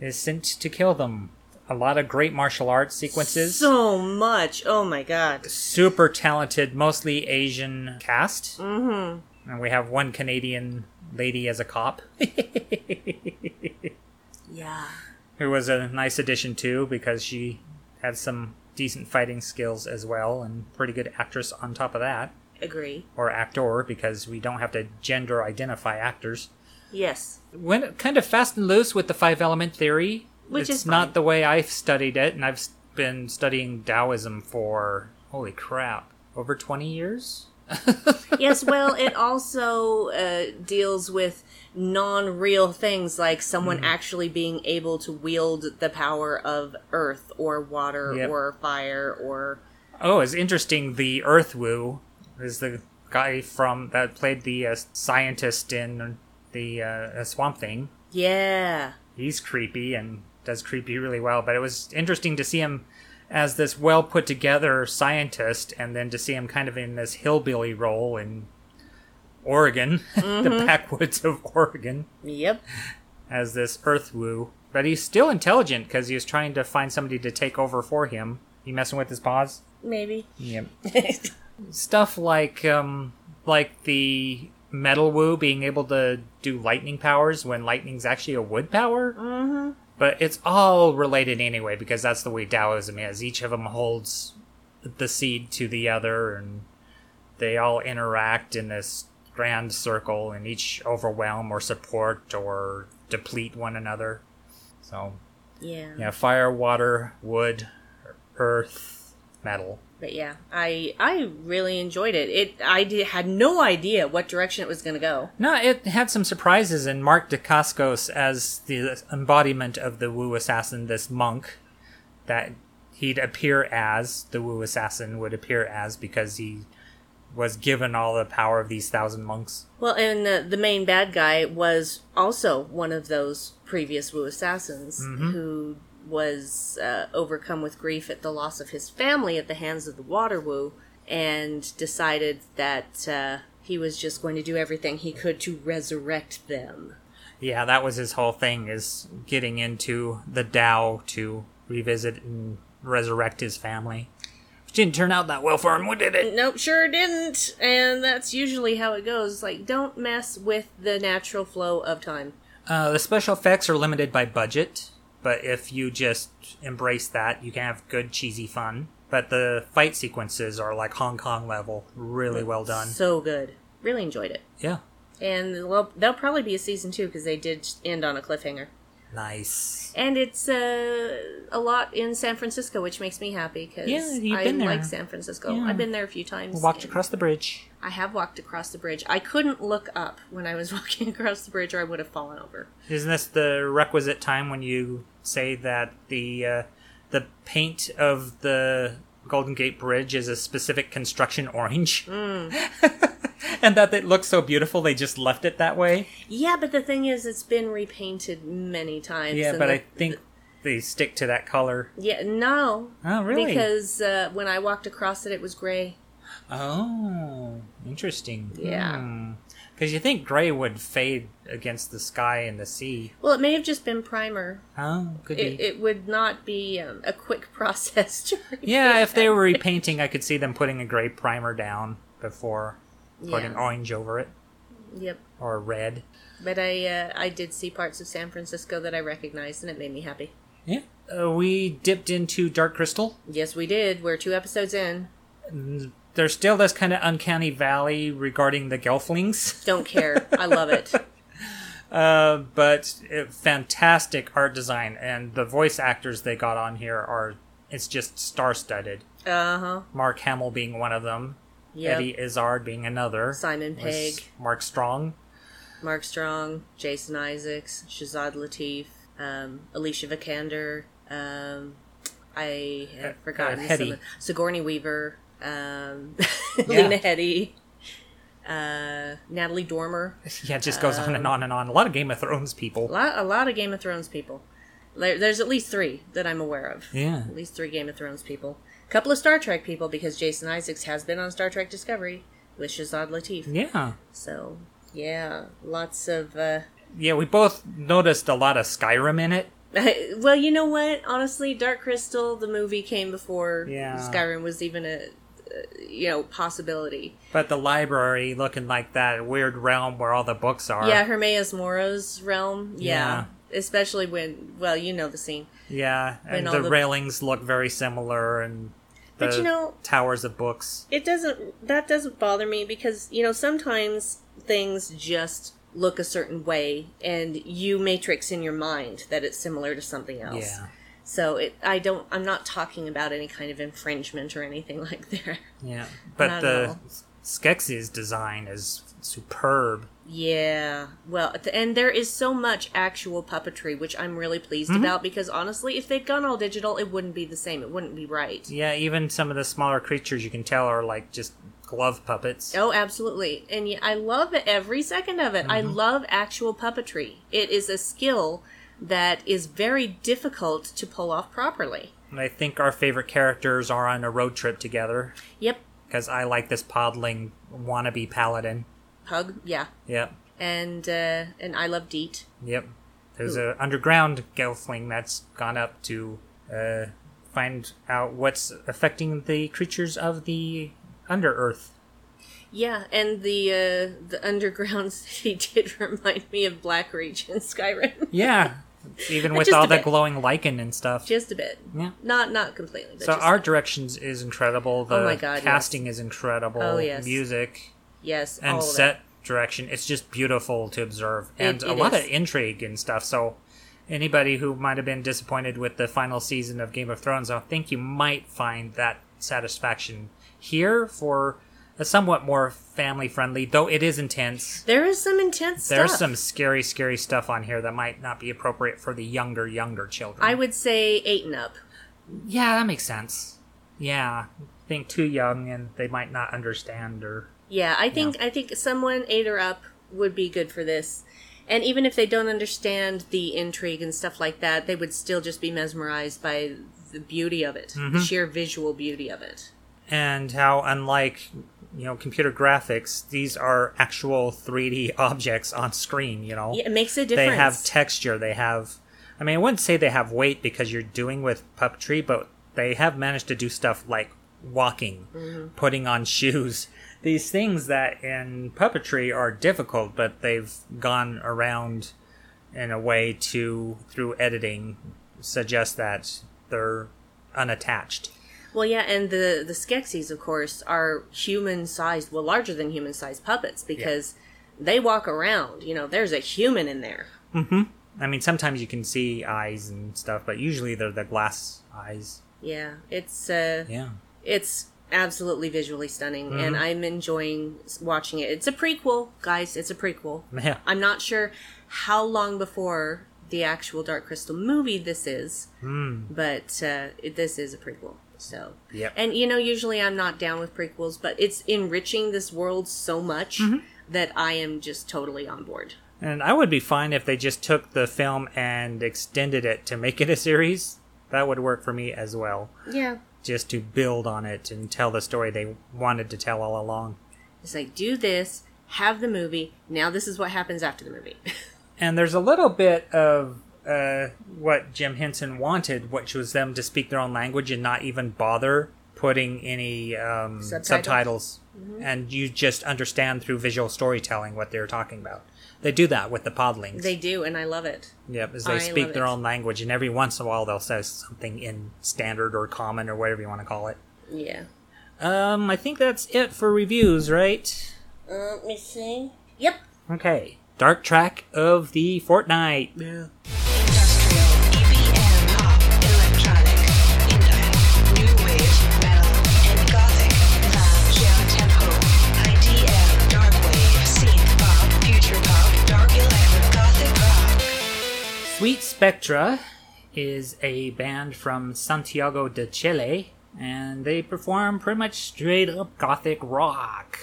is sent to kill them. A lot of great martial arts sequences. So much. Oh my god. super talented, mostly Asian cast. Mm-hmm. And we have one Canadian lady as a cop, Yeah. who was a nice addition too, because she had some decent fighting skills as well, and pretty good actress on top of that, Agree. or actor, because we don't have to gender identify actors. Yes. Went kind of fast and loose with the five element theory, Which it's is not fine. the way I've studied it, and I've been studying Taoism for holy crap, over twenty years. yes, well, it also uh, deals with non real things like someone actually being able to wield the power of earth or water Yep. or fire or. Oh, it's interesting. The Earth Wu is the guy from that played the uh, scientist in the uh, Swamp Thing. Yeah. He's creepy and does creepy really well. But it was interesting to see him as this well put together scientist, and then to see him kind of in this hillbilly role in Oregon, the backwoods of Oregon, Yep. as this Earth Wu. But he's still intelligent because he was trying to find somebody to take over for him. You messing with his paws? Maybe. Yep. stuff like um like the metal Wu being able to do lightning powers when lightning's actually a wood power mm-hmm. but it's all related anyway because that's the way taoism is each of them holds the seed to the other and they all interact in this grand circle and each overwhelm or support or deplete one another so Yeah. yeah fire water wood earth metal But yeah, I I really enjoyed it. It I did, had no idea what direction it was going to go. No, it had some surprises, and Mark Dacascos as the embodiment of the Wu assassin, this monk that he'd appear as, the Wu assassin would appear as because he was given all the power of these thousand monks. Well, and the, the main bad guy was also one of those previous Wu assassins mm-hmm. who was uh, overcome with grief at the loss of his family at the hands of the Water Wu and decided that uh, he was just going to do everything he could to resurrect them. Yeah, that was his whole thing, is getting into the Tao to revisit and resurrect his family. Which didn't turn out that well for him, did it? Nope, sure didn't. And that's usually how it goes. Like, don't mess with the natural flow of time. Uh, the special effects are limited by budget, but if you just embrace that, you can have good cheesy fun. But the fight sequences are like Hong Kong level, really well done. So good. Really enjoyed it. Yeah, And well, there'll probably be a season two because they did end on a cliffhanger. Nice. And it's uh, a lot in San Francisco, which makes me happy because Yeah, you've I been there. like San Francisco. Yeah. I've been there a few times. Walked and across the bridge. I have walked across the bridge. I couldn't look up when I was walking across the bridge, or I would have fallen over. Isn't this the requisite time when you say that the uh, the paint of the Golden Gate Bridge is a specific construction orange, Mm. and that it looks so beautiful they just left it that way? Yeah, but the thing is, it's been repainted many times. Yeah, but the- I think they stick to that color. Yeah, no. Oh, really? Because uh, when I walked across it, it was gray. Oh, interesting. Yeah. Hmm. Because you think gray would fade against the sky and the sea. Well, it may have just been primer. Oh, could It, be. it would not be um, a quick process to yeah, if they were repainting, I could see them putting a gray primer down before putting Yeah. orange over it Yep. or red. But I uh, I did see parts of San Francisco that I recognized, and it made me happy. Yeah. Uh, we dipped into Dark Crystal. Yes, we did. We're two episodes in. There's still this kind of uncanny valley regarding the Gelflings. Don't care. I love it. Uh, but uh, fantastic art design, and the voice actors they got on here are it's just star-studded. Uh huh. Mark Hamill being one of them, Yep. Eddie Izzard being another, Simon Pegg, Mark Strong, Mark Strong, Jason Isaacs, Shazad Latif, um, Alicia Vikander. Um, I have Uh, forgotten uh, some Sigourney Weaver, um, Yeah. Lena Headey, uh, Natalie Dormer. yeah, it just goes on Um, and on and on. A lot of Game of Thrones A people. lot, a lot of Game of Thrones people. There, there's at least three that I'm aware of. Yeah, At least three Game of Thrones people. A couple of Star Trek people because Jason Isaacs has been on Star Trek Discovery with Shazad Latif. yeah, So yeah, lots of. Uh, yeah. We both noticed a lot of Skyrim in it. well, you know what? Honestly, Dark Crystal, the movie came before Yeah. Skyrim was even a, uh, you know, possibility. But the library looking like that weird realm where all the books are. Yeah, Hermaeus Mora's realm. Yeah. Yeah. Especially when, well, you know the scene. Yeah, and the, the- railings look very similar, and But you know- towers of books. It doesn't, that doesn't bother me because, you know, sometimes things just look a certain way and you matrix in your mind that it's similar to something else. Yeah, So it, I don't, I'm not talking about any kind of infringement or anything like that. yeah. But the. Skeksis design is superb. Yeah. Well, and there is so much actual puppetry, which I'm really pleased Mm-hmm. about because honestly, if they'd gone all digital, it wouldn't be the same. It wouldn't be right. Yeah, even some of the smaller creatures you can tell are like just glove puppets. Oh, absolutely. And yeah, I love every second of it. I Mm-hmm. love actual puppetry. It is a skill that is very difficult to pull off properly. And I think our favorite characters are on a road trip together Yep. because I like this podling wannabe paladin. Pug, yeah. Yep, And uh and I love Deet. yep. There's a underground gelfling that's gone up to uh, find out what's affecting the creatures of the under earth. Yeah, and the uh the underground city did remind me of Blackreach in Skyrim. Yeah, even with all the bit. glowing lichen and stuff. just a bit. Yeah. Not not completely. So art directions is incredible. The Oh my God, yes. casting is incredible. Oh, yes. Music yes, and all of set it. direction. It's just beautiful to observe, and It- a lot is. of intrigue and stuff. So anybody who might have been disappointed with the final season of Game of Thrones, I think you might find that satisfaction here for a somewhat more family friendly, though it is intense. There is some intense There's stuff. some scary, scary stuff on here that might not be appropriate for the younger, younger children. I would say eight and up. Yeah, that makes sense. Yeah, I think too young and they might not understand or Yeah, I think I think someone eight or up would be good for this. And even if they don't understand the intrigue and stuff like that, they would still just be mesmerized by the beauty of it, Mm-hmm. the sheer visual beauty of it. and how unlike you know computer graphics, these are actual 3D objects on screen. You know, Yeah, it makes a difference. they have texture. They have. I mean, I wouldn't say they have weight because you're doing with puppetry, but they have managed to do stuff like walking, Mm-hmm. putting on shoes. These things that in puppetry are difficult, but they've gone around in a way to through editing suggest that they're unattached. Well, yeah, and the the Skeksis, of course, are human sized, well, larger than human sized puppets because they walk around. You know, there's a human in there. Mhm. I mean, sometimes you can see eyes and stuff, but usually they're the glass eyes. Yeah, it's uh, Yeah. it's absolutely visually stunning, Mm-hmm. and I'm enjoying watching it. It's a prequel, guys. It's a prequel. Yeah. I'm not sure how long before the actual Dark Crystal movie this is, Hmm. but uh, it, this is a prequel. So, Yep. and you know, usually I'm not down with prequels, but it's enriching this world so much Mm-hmm. that I am just totally on board. And I would be fine if they just took the film and extended it to make it a series. That would work for me as well. Yeah, Just to build on it and tell the story they wanted to tell all along. it's like do this, have the movie. Now this is what happens after the movie. And there's a little bit of uh, what Jim Henson wanted, which was them to speak their own language and not even bother putting any um, Subtitles? subtitles. And you just understand through visual storytelling what they're talking about. They do that with the podlings. they do, and I love it. Yep, as I they speak their it. own language, and every once in a while they'll say something in standard or common or whatever you want to call it. Yeah. Um, I think that's it for reviews, right? Uh, let me see. Yep. Okay. Dark track of the fortnight. Yeah. Spectra is a band from Santiago de Chile, and they perform pretty much straight up gothic rock.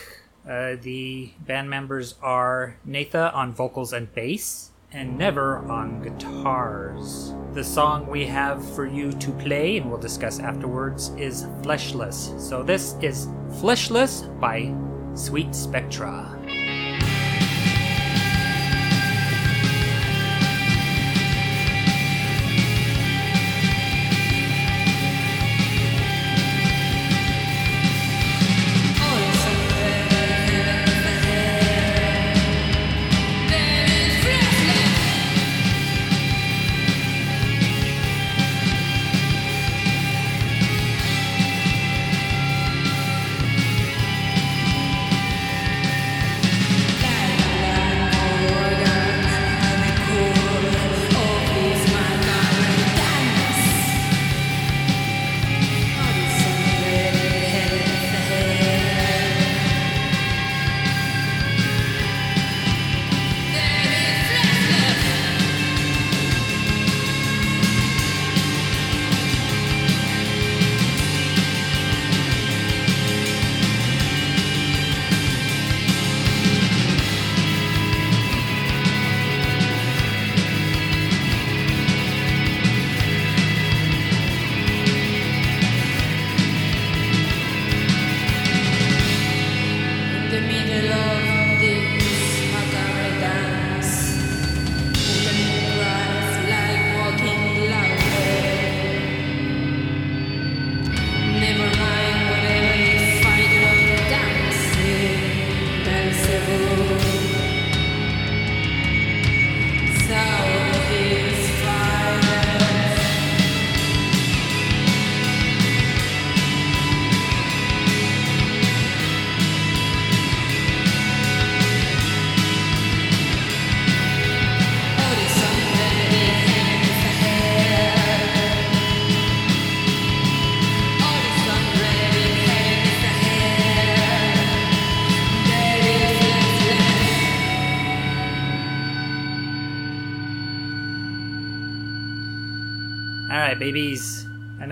Uh, the band members are Natha on vocals and bass, and Never on guitars. The song we have for you to play, and we'll discuss afterwards, is Fleshless. So this is Fleshless by Sweet Spectra.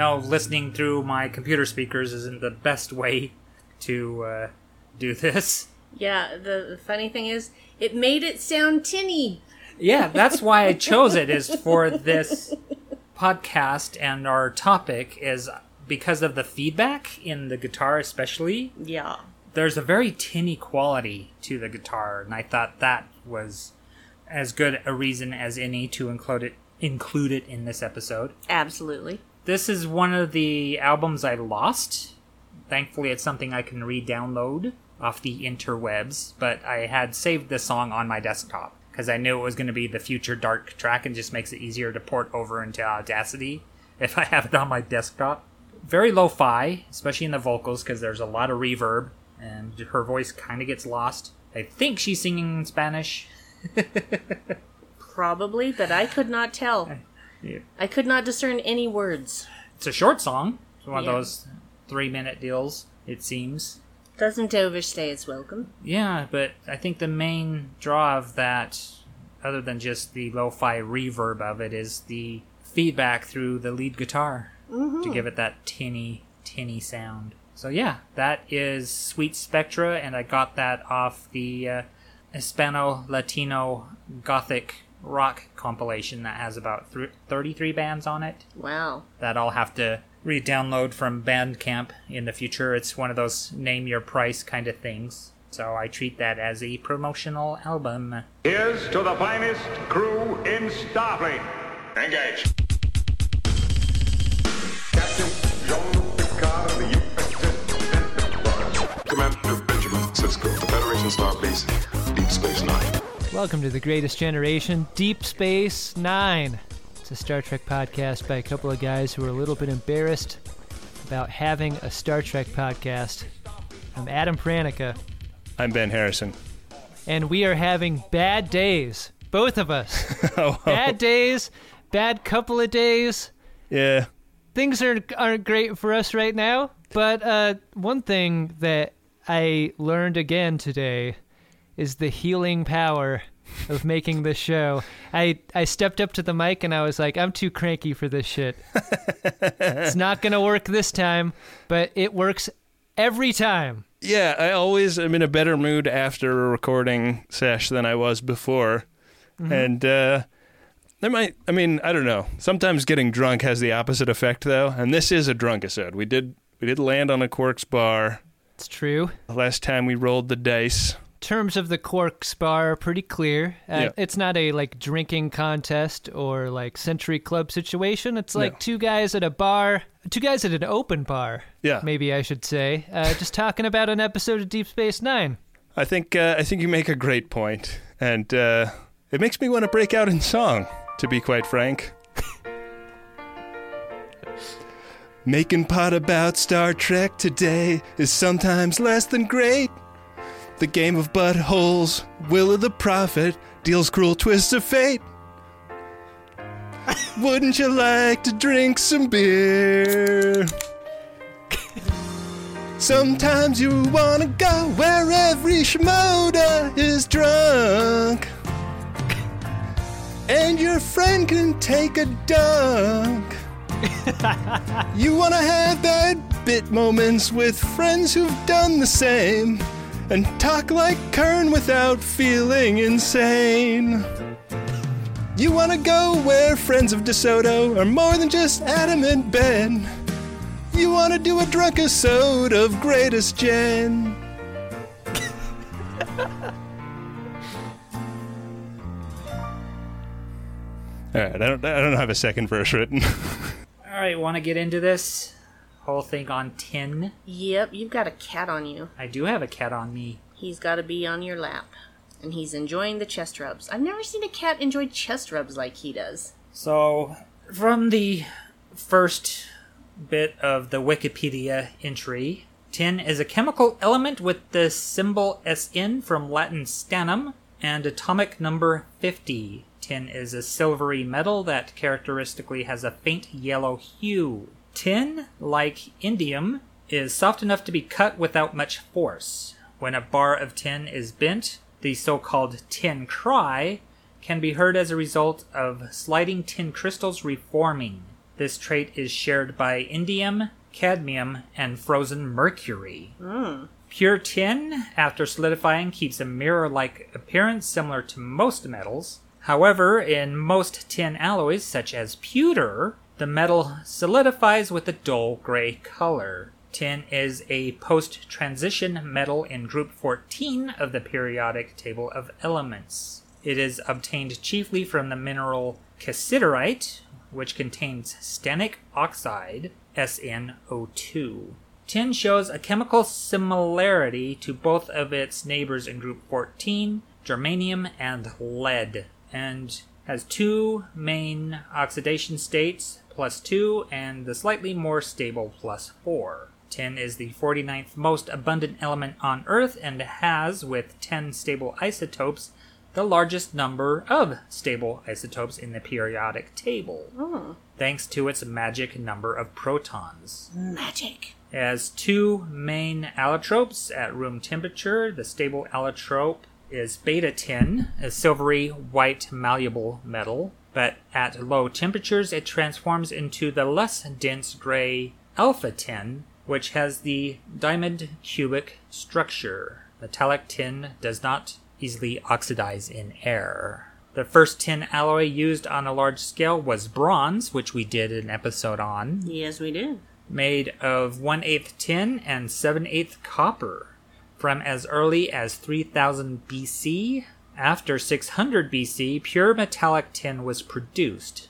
Know listening through my computer speakers isn't the best way to uh, do this. Yeah, the, the funny thing is, it made it sound tinny. Yeah, that's why I chose it is for this podcast and our topic is because of the feedback in the guitar especially. Yeah. There's a very tinny quality to the guitar and I thought that was as good a reason as any to include it include it in this episode. Absolutely. This is one of the albums I lost. Thankfully, it's something I can re-download off the interwebs. But I had saved the song on my desktop because I knew it was going to be the future dark track, and just makes it easier to port over into Audacity if I have it on my desktop. Very lo-fi, especially in the vocals, because there's a lot of reverb, and her voice kind of gets lost. I think she's singing in Spanish. Probably, but I could not tell. Yeah. I could not discern any words. It's a short song. It's one Yeah. of those three-minute deals, it seems. Doesn't overstay its welcome. Yeah, but I think the main draw of that, other than just the lo fi reverb of it, is the feedback through the lead guitar to give it that tinny, tinny sound. So, yeah, that is Sweet Spectra, and I got that off the uh, Hispano Latino Gothic rock compilation that has about th- 33 bands on it Wow. that I'll have to re-download from Bandcamp in the future. It's one of those name your price kind of things. So I treat that as a promotional album. Here's to the finest crew in Starfleet. Engage. Captain Jean-Luc Picard of the USS Enterprise. Commander Benjamin Sisko, the Federation Starbase, Deep Space Nine. Welcome to the greatest generation, Deep Space Nine. It's a Star Trek podcast by a couple of guys who are a little bit embarrassed about having a Star Trek podcast. I'm Adam Pranica, I'm Ben Harrison. and we are having bad days, both of us. Oh, bad days, bad couple of days. yeah. Things aren't aren't great for us right now. But uh, one thing that I learned again today is the healing power of making this show. I I stepped up to the mic and I was like, I'm too cranky for this shit. it's not gonna work this time, but it works every time. Yeah, I always am in a better mood after a recording sesh than I was before. And uh there might I mean, I don't know. Sometimes getting drunk has the opposite effect though, and this is a drunk episode. We did we did land on a Quarks bar It's true. the last time we rolled the dice. Terms of the Quarks bar are pretty clear. Uh, Yeah. It's not a like drinking contest or like Century Club situation. It's like No. two guys at a bar, two guys at an open bar. Yeah. maybe I should say. Uh, just talking about an episode of Deep Space Nine. I think uh, I think you make a great point, and uh, it makes me want to break out in song. To be quite frank, making pot about Star Trek today is sometimes less than great. The game of buttholes, will of the prophet, deals cruel twists of fate. Wouldn't you like to drink some beer? Sometimes you wanna go where every Shimoda is drunk. And your friend can take a dunk. you wanna have bad bit moments with friends who've done the same. And talk like Kern without feeling insane. You wanna go where friends of DeSoto are more than just Adam and Ben. You wanna do a drunk episode of Greatest Gen? All right, I don't, I don't have a second verse written. All right, want to get into this whole thing on tin? Yep, you've got a cat on you. I do have a cat on me. He's got to be on your lap. And he's enjoying the chest rubs. I've never seen a cat enjoy chest rubs like he does. So, from the first bit of the Wikipedia entry, tin is a chemical element with the symbol SN from Latin stannum and atomic number 50. Tin is a silvery metal that characteristically has a faint yellow hue. Tin, like indium, is soft enough to be cut without much force. When a bar of tin is bent, the so called tin cry can be heard as a result of sliding tin crystals reforming. This trait is shared by indium, cadmium, and frozen mercury. Hmm. Pure tin, after solidifying, keeps a mirror like appearance similar to most metals. However, in most tin alloys, such as pewter, the metal solidifies with a dull gray color. Tin is a post transition metal in group 14 of the periodic table of elements. It is obtained chiefly from the mineral cassiterite, which contains stannic oxide, SnO2. Tin shows a chemical similarity to both of its neighbors in group 14, germanium and lead, and has two main oxidation states, plus 2, and the slightly more stable plus 4. Tin is the 49th most abundant element on Earth and has, with 10 stable isotopes, the largest number of stable isotopes in the periodic table, hmm. thanks to its magic number of protons. Magic. It has two main allotropes at room temperature. The stable allotrope is beta tin, a silvery white malleable metal, but at low temperatures it transforms into the less dense gray alpha tin, which has the diamond cubic structure. Metallic tin does not easily oxidize in air. The first tin alloy used on a large scale was bronze, which we did an episode on Yes, we did. made of 1 8 tin and 7 8 copper. from as early as 3000 BC. After 600 BC, pure metallic tin was produced.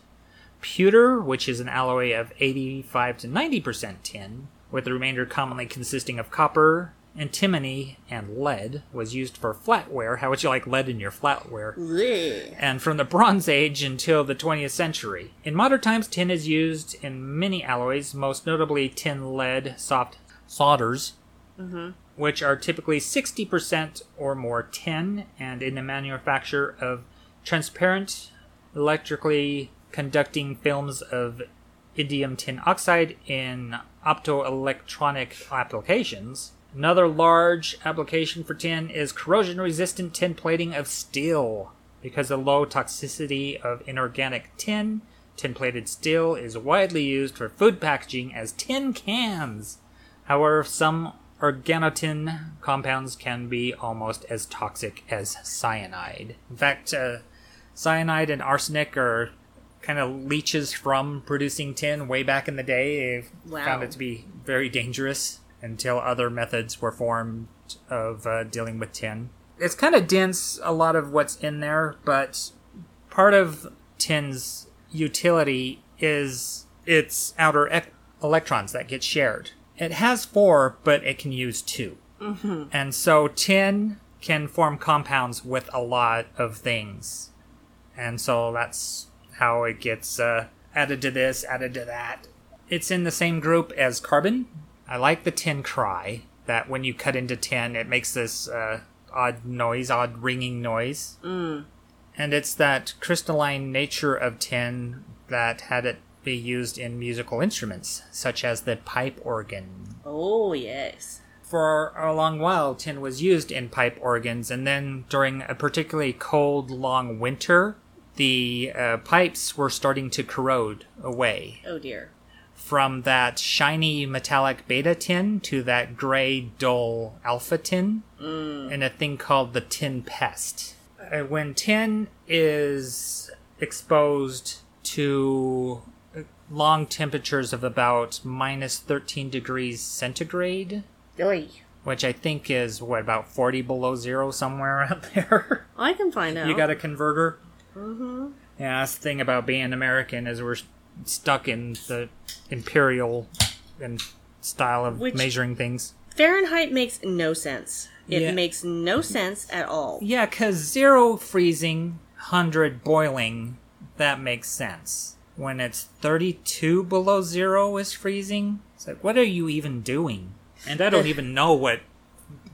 Pewter, which is an alloy of 85 to 90% tin, with the remainder commonly consisting of copper, antimony, and lead, was used for flatware. How would you like lead in your flatware? Blech. and from the Bronze Age until the 20th century. In modern times, tin is used in many alloys, most notably tin lead soft solders, mm-hmm. Which are typically 60% or more tin, and in the manufacture of transparent, electrically conducting films of indium tin oxide in optoelectronic applications. Another large application for tin is corrosion resistant tin plating of steel. Because the low toxicity of inorganic tin, tin plated steel is widely used for food packaging as tin cans. However, some organotin compounds can be almost as toxic as cyanide. In fact, uh, cyanide and arsenic are kind of leeches from producing tin way back in the day. They've Wow. found it to be very dangerous until other methods were formed of uh, dealing with tin. It's kind of dense, a lot of what's in there, but part of tin's utility is its outer ec- electrons that get shared. It has four, but it can use 2 Mm-hmm. And so tin can form compounds with a lot of things. And so that's how it gets uh, added to this, added to that. It's in the same group as carbon. I like the tin cry, that when you cut into tin, it makes this uh, odd noise, odd ringing noise. Mm. And it's that crystalline nature of tin that had it be used in musical instruments, such as the pipe organ. Oh, yes. For a long while, tin was used in pipe organs, and then during a particularly cold, long winter, the uh, pipes were starting to corrode away Oh, dear. from that shiny metallic beta tin to that gray, dull alpha tin, and a thing called the tin pest. Uh, when tin is exposed to long temperatures of about minus 13 degrees centigrade, Oy. which I think is what about 40 below zero somewhere out there. I can find out. you got a converter. Mm-hmm. Yeah, that's the thing about being American is we're stuck in the imperial and style of Which- measuring things. Fahrenheit makes no sense. It Yeah. makes no sense at all. Yeah, because zero freezing, hundred boiling, that makes sense. When it's thirty-two below zero is freezing, it's like, what are you even doing? And I don't even know what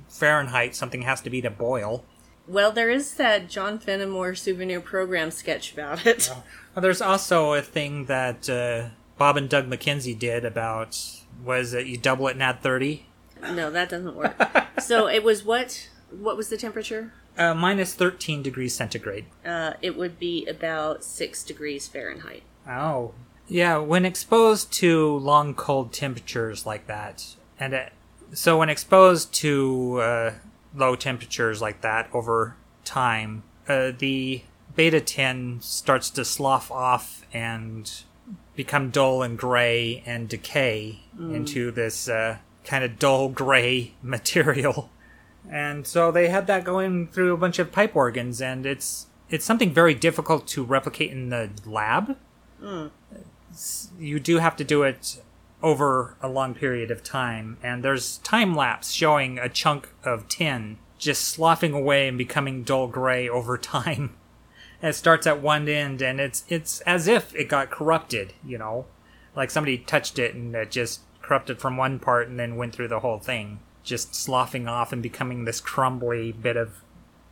Fahrenheit something has to be to boil. Well, there is that John Fenimore souvenir program sketch about it. Well, there's also a thing that uh, Bob and Doug McKenzie did about was it you double it and add thirty? No, that doesn't work. so it was what? What was the temperature? Uh, minus thirteen degrees centigrade. Uh, it would be about six degrees Fahrenheit. Oh, yeah. When exposed to long cold temperatures like that, and it, so when exposed to uh, low temperatures like that over time, uh, the beta tin starts to slough off and become dull and gray and decay into this uh, kind of dull gray material. And so they had that going through a bunch of pipe organs, and it's it's something very difficult to replicate in the lab. S- You do have to do it over a long period of time, and there's time lapse showing a chunk of tin just sloughing away and becoming dull gray over time. And it starts at one end, and it's it's as if it got corrupted, you know, like somebody touched it and it just corrupted from one part and then went through the whole thing, just sloughing off and becoming this crumbly bit of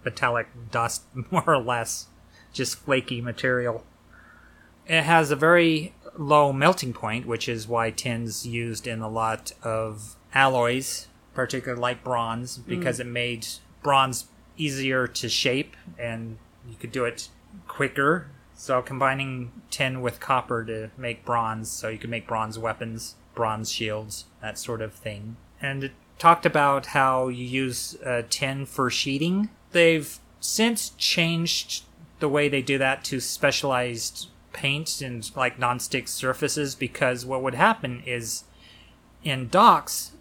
metallic dust, more or less, just flaky material. It has a very low melting point, which is why tin's used in a lot of alloys, particularly like bronze, because it made bronze easier to shape and you could do it quicker. So combining tin with copper to make bronze, so you could make bronze weapons, bronze shields, that sort of thing. And it talked about how you use uh, tin for sheeting. They've since changed the way they do that to specialized paint and like non-stick surfaces because what would happen is in docks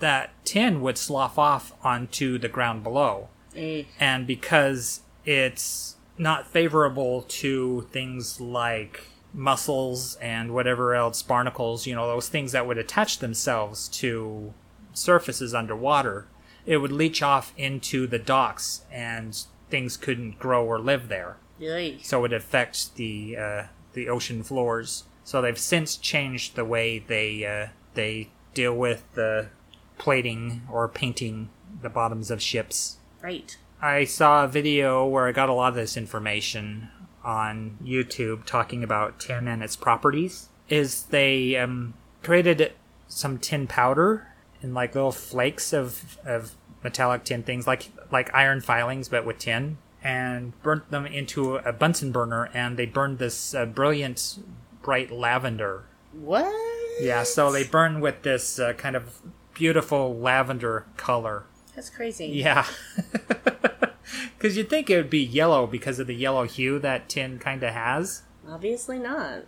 that tin would slough off onto the ground below. Eh, And because it's not favorable to things like mussels and whatever else, barnacles, you know, those things that would attach themselves to surfaces underwater, it would leach off into the docks and things couldn't grow or live there. Yikes. So it affects the uh, the ocean floors. So they've since changed the way they uh, they deal with the plating or painting the bottoms of ships. Right. I saw a video where I got a lot of this information on YouTube talking about tin and its properties. Is they um, created some tin powder in like little flakes of, of metallic tin things, like like iron filings, but with tin, and burnt them into a Bunsen burner, and they burned this uh, brilliant, bright lavender What? yeah, so they burn with this uh, kind of beautiful lavender color. That's crazy. Yeah. Because you'd think it would be yellow because of the yellow hue that tin kind of has. Obviously not.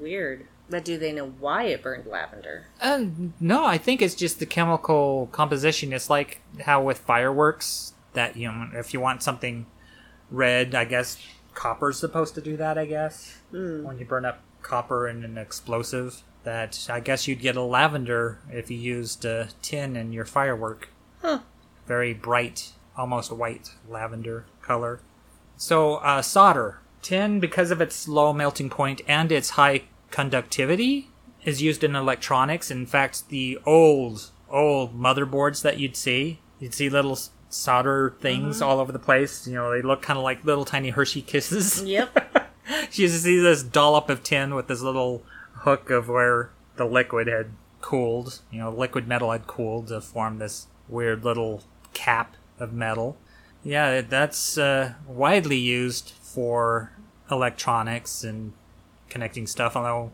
Weird. But do they know why it burned lavender? Uh, no, I think it's just the chemical composition. It's like how with fireworks, that, you know, if you want something red, I guess copper's supposed to do that, I guess. When you burn up copper in an explosive, that I guess you'd get a lavender if you used uh, tin in your firework. Huh. Very bright, almost white lavender color. So, uh, solder. Tin, because of its low melting point and its high conductivity, is used in electronics. In fact, the old, old motherboards that you'd see, you'd see little solder things all over the place. You know, they look kind of like little tiny Hershey kisses. Yep. you just see this dollop of tin with this little hook of where the liquid had cooled. You know, liquid metal had cooled to form this weird little cap of metal. Yeah, that's uh, widely used for electronics and connecting stuff. Although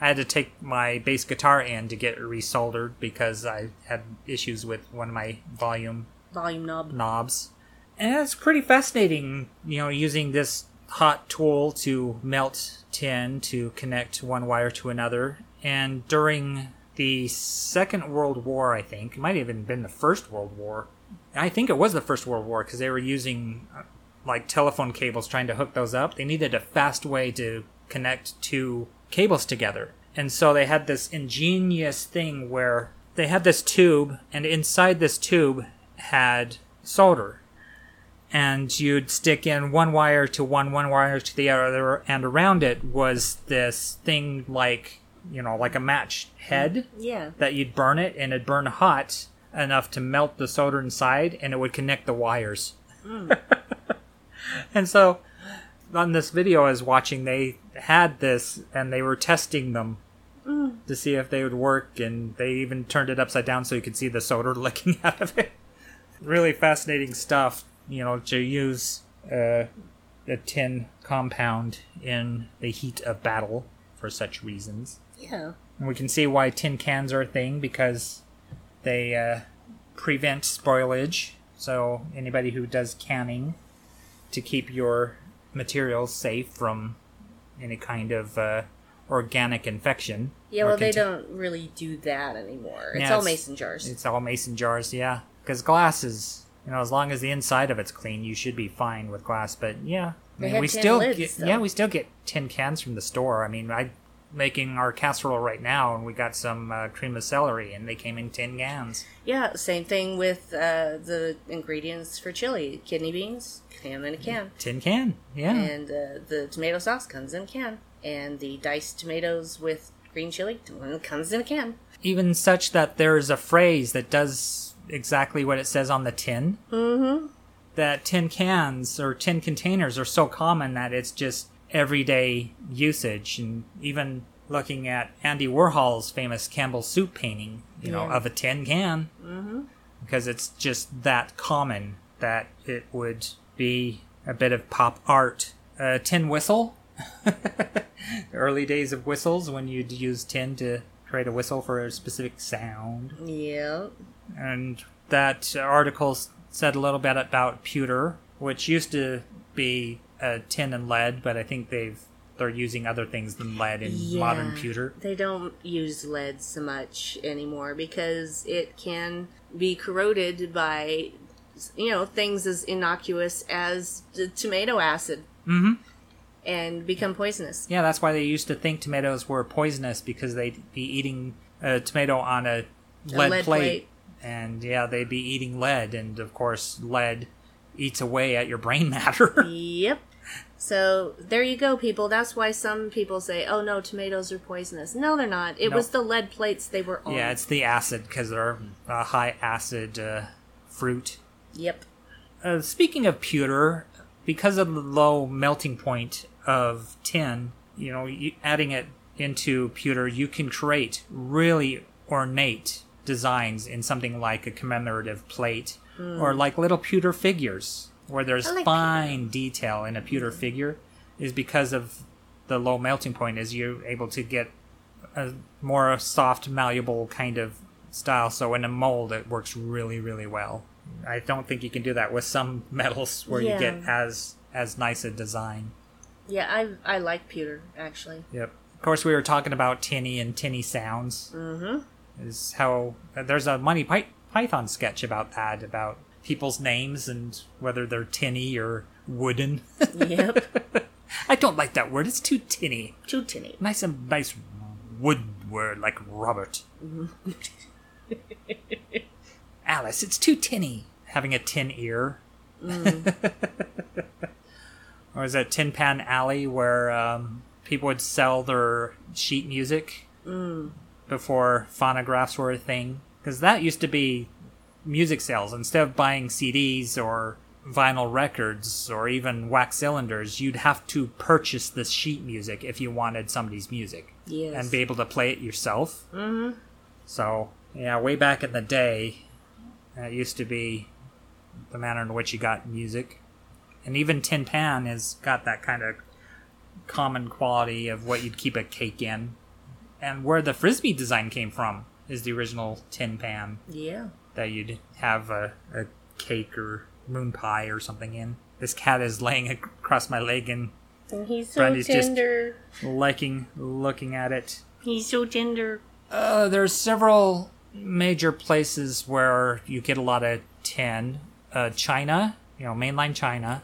I had to take my bass guitar in to get resoldered because I had issues with one of my volume Volume knob. knobs. And it's pretty fascinating, you know, using this hot tool to melt tin to connect one wire to another. And during the Second World War, I think, it might have even been the First World War. I think it was the First World War because they were using uh, like telephone cables trying to hook those up. They needed a fast way to connect two cables together. And so they had this ingenious thing where they had this tube, and inside this tube had solder. And you'd stick in one wire to one, one wire to the other, and around it was this thing like, you know, like a match head mm, Yeah. that you'd burn it, and it'd burn hot enough to melt the solder inside, and it would connect the wires. Mm. and so, on this video I was watching, they had this, and they were testing them mm. to see if they would work, and they even turned it upside down so you could see the solder licking out of it. Really fascinating stuff, you know, to use uh, a tin compound in the heat of battle for such reasons. Yeah. And we can see why tin cans are a thing because they uh, prevent spoilage. So anybody who does canning to keep your materials safe from any kind of uh, organic infection. Yeah, well, they don't really do that anymore. It's Yeah, all it's- mason jars. It's all mason jars, yeah. Because glass is, you know, as long as the inside of it's clean, you should be fine with glass. But yeah, I mean, we still lids, get, though. yeah, we still get tin cans from the store. I mean, I'm making our casserole right now, and we got some uh, cream of celery, and they came in tin cans. Yeah, same thing with uh, the ingredients for chili. Kidney beans come in a can. Tin can, yeah. And uh, the tomato sauce comes in a can. And the diced tomatoes with green chili comes in a can. Even such that there's a phrase that does exactly what it says on the tin. Mm-hmm. That tin cans or tin containers are so common that it's just everyday usage. And even looking at Andy Warhol's famous Campbell soup painting, you know, Yeah. of a tin can, mm-hmm. because it's just that common that it would be a bit of pop art. A tin whistle. Early days of whistles when you'd use tin to create a whistle for a specific sound. Yeah. And that article said a little bit about pewter, which used to be uh, tin and lead, but I think they've they're using other things than lead in Yeah. modern pewter. They don't use lead so much anymore because it can be corroded by, you know, things as innocuous as the tomato acid. Mm-hmm. And become poisonous. Yeah, that's why they used to think tomatoes were poisonous because they'd be eating a tomato on a lead, lead plate. plate. And yeah, they'd be eating lead, and of course, lead eats away at your brain matter. Yep. So there you go, people. That's why some people say, "Oh no, tomatoes are poisonous." No, they're not. It No. was the lead plates they were on. yeah, it's the acid because they're a high acid uh, fruit. Yep. Uh, speaking of pewter, because of the low melting point of tin, you know, adding it into pewter, you can create really ornate designs in something like a commemorative plate mm. or like little pewter figures where there's like fine detail in a mm-hmm. pewter figure is because of the low melting point is you're able to get a more soft malleable kind of style. So in a mold it works really really well i don't think you can do that with some metals where you get as as nice a design Yeah, I I like pewter actually. Yep. Of course, we were talking about tinny and tinny sounds. Mm-hmm. Is how there's a Monty Py- Python sketch about that, about people's names and whether they're tinny or wooden. Yep. I don't like that word. It's too tinny. Too tinny. Nice and nice wood word like Robert. Alice, it's too tinny. Having a tin ear. or was that Tin Pan Alley where um, people would sell their sheet music before phonographs were a thing? Because that used to be music sales. Instead of buying CDs or vinyl records or even wax cylinders, you'd have to purchase the sheet music if you wanted somebody's music Yes. and be able to play it yourself. Mm-hmm. So, yeah, way back in the day, that used to be the manner in which you got music. And even Tin Pan has got that kind of common quality of what you'd keep a cake in. And where the frisbee design came from is the original Tin Pan Yeah. that you'd have a, a cake or moon pie or something in. This cat is laying across my leg and And he's so Brandi's just- liking looking at it. He's so tender. Uh, there's several major places where you get a lot of tin. Uh, China, you know, mainland China,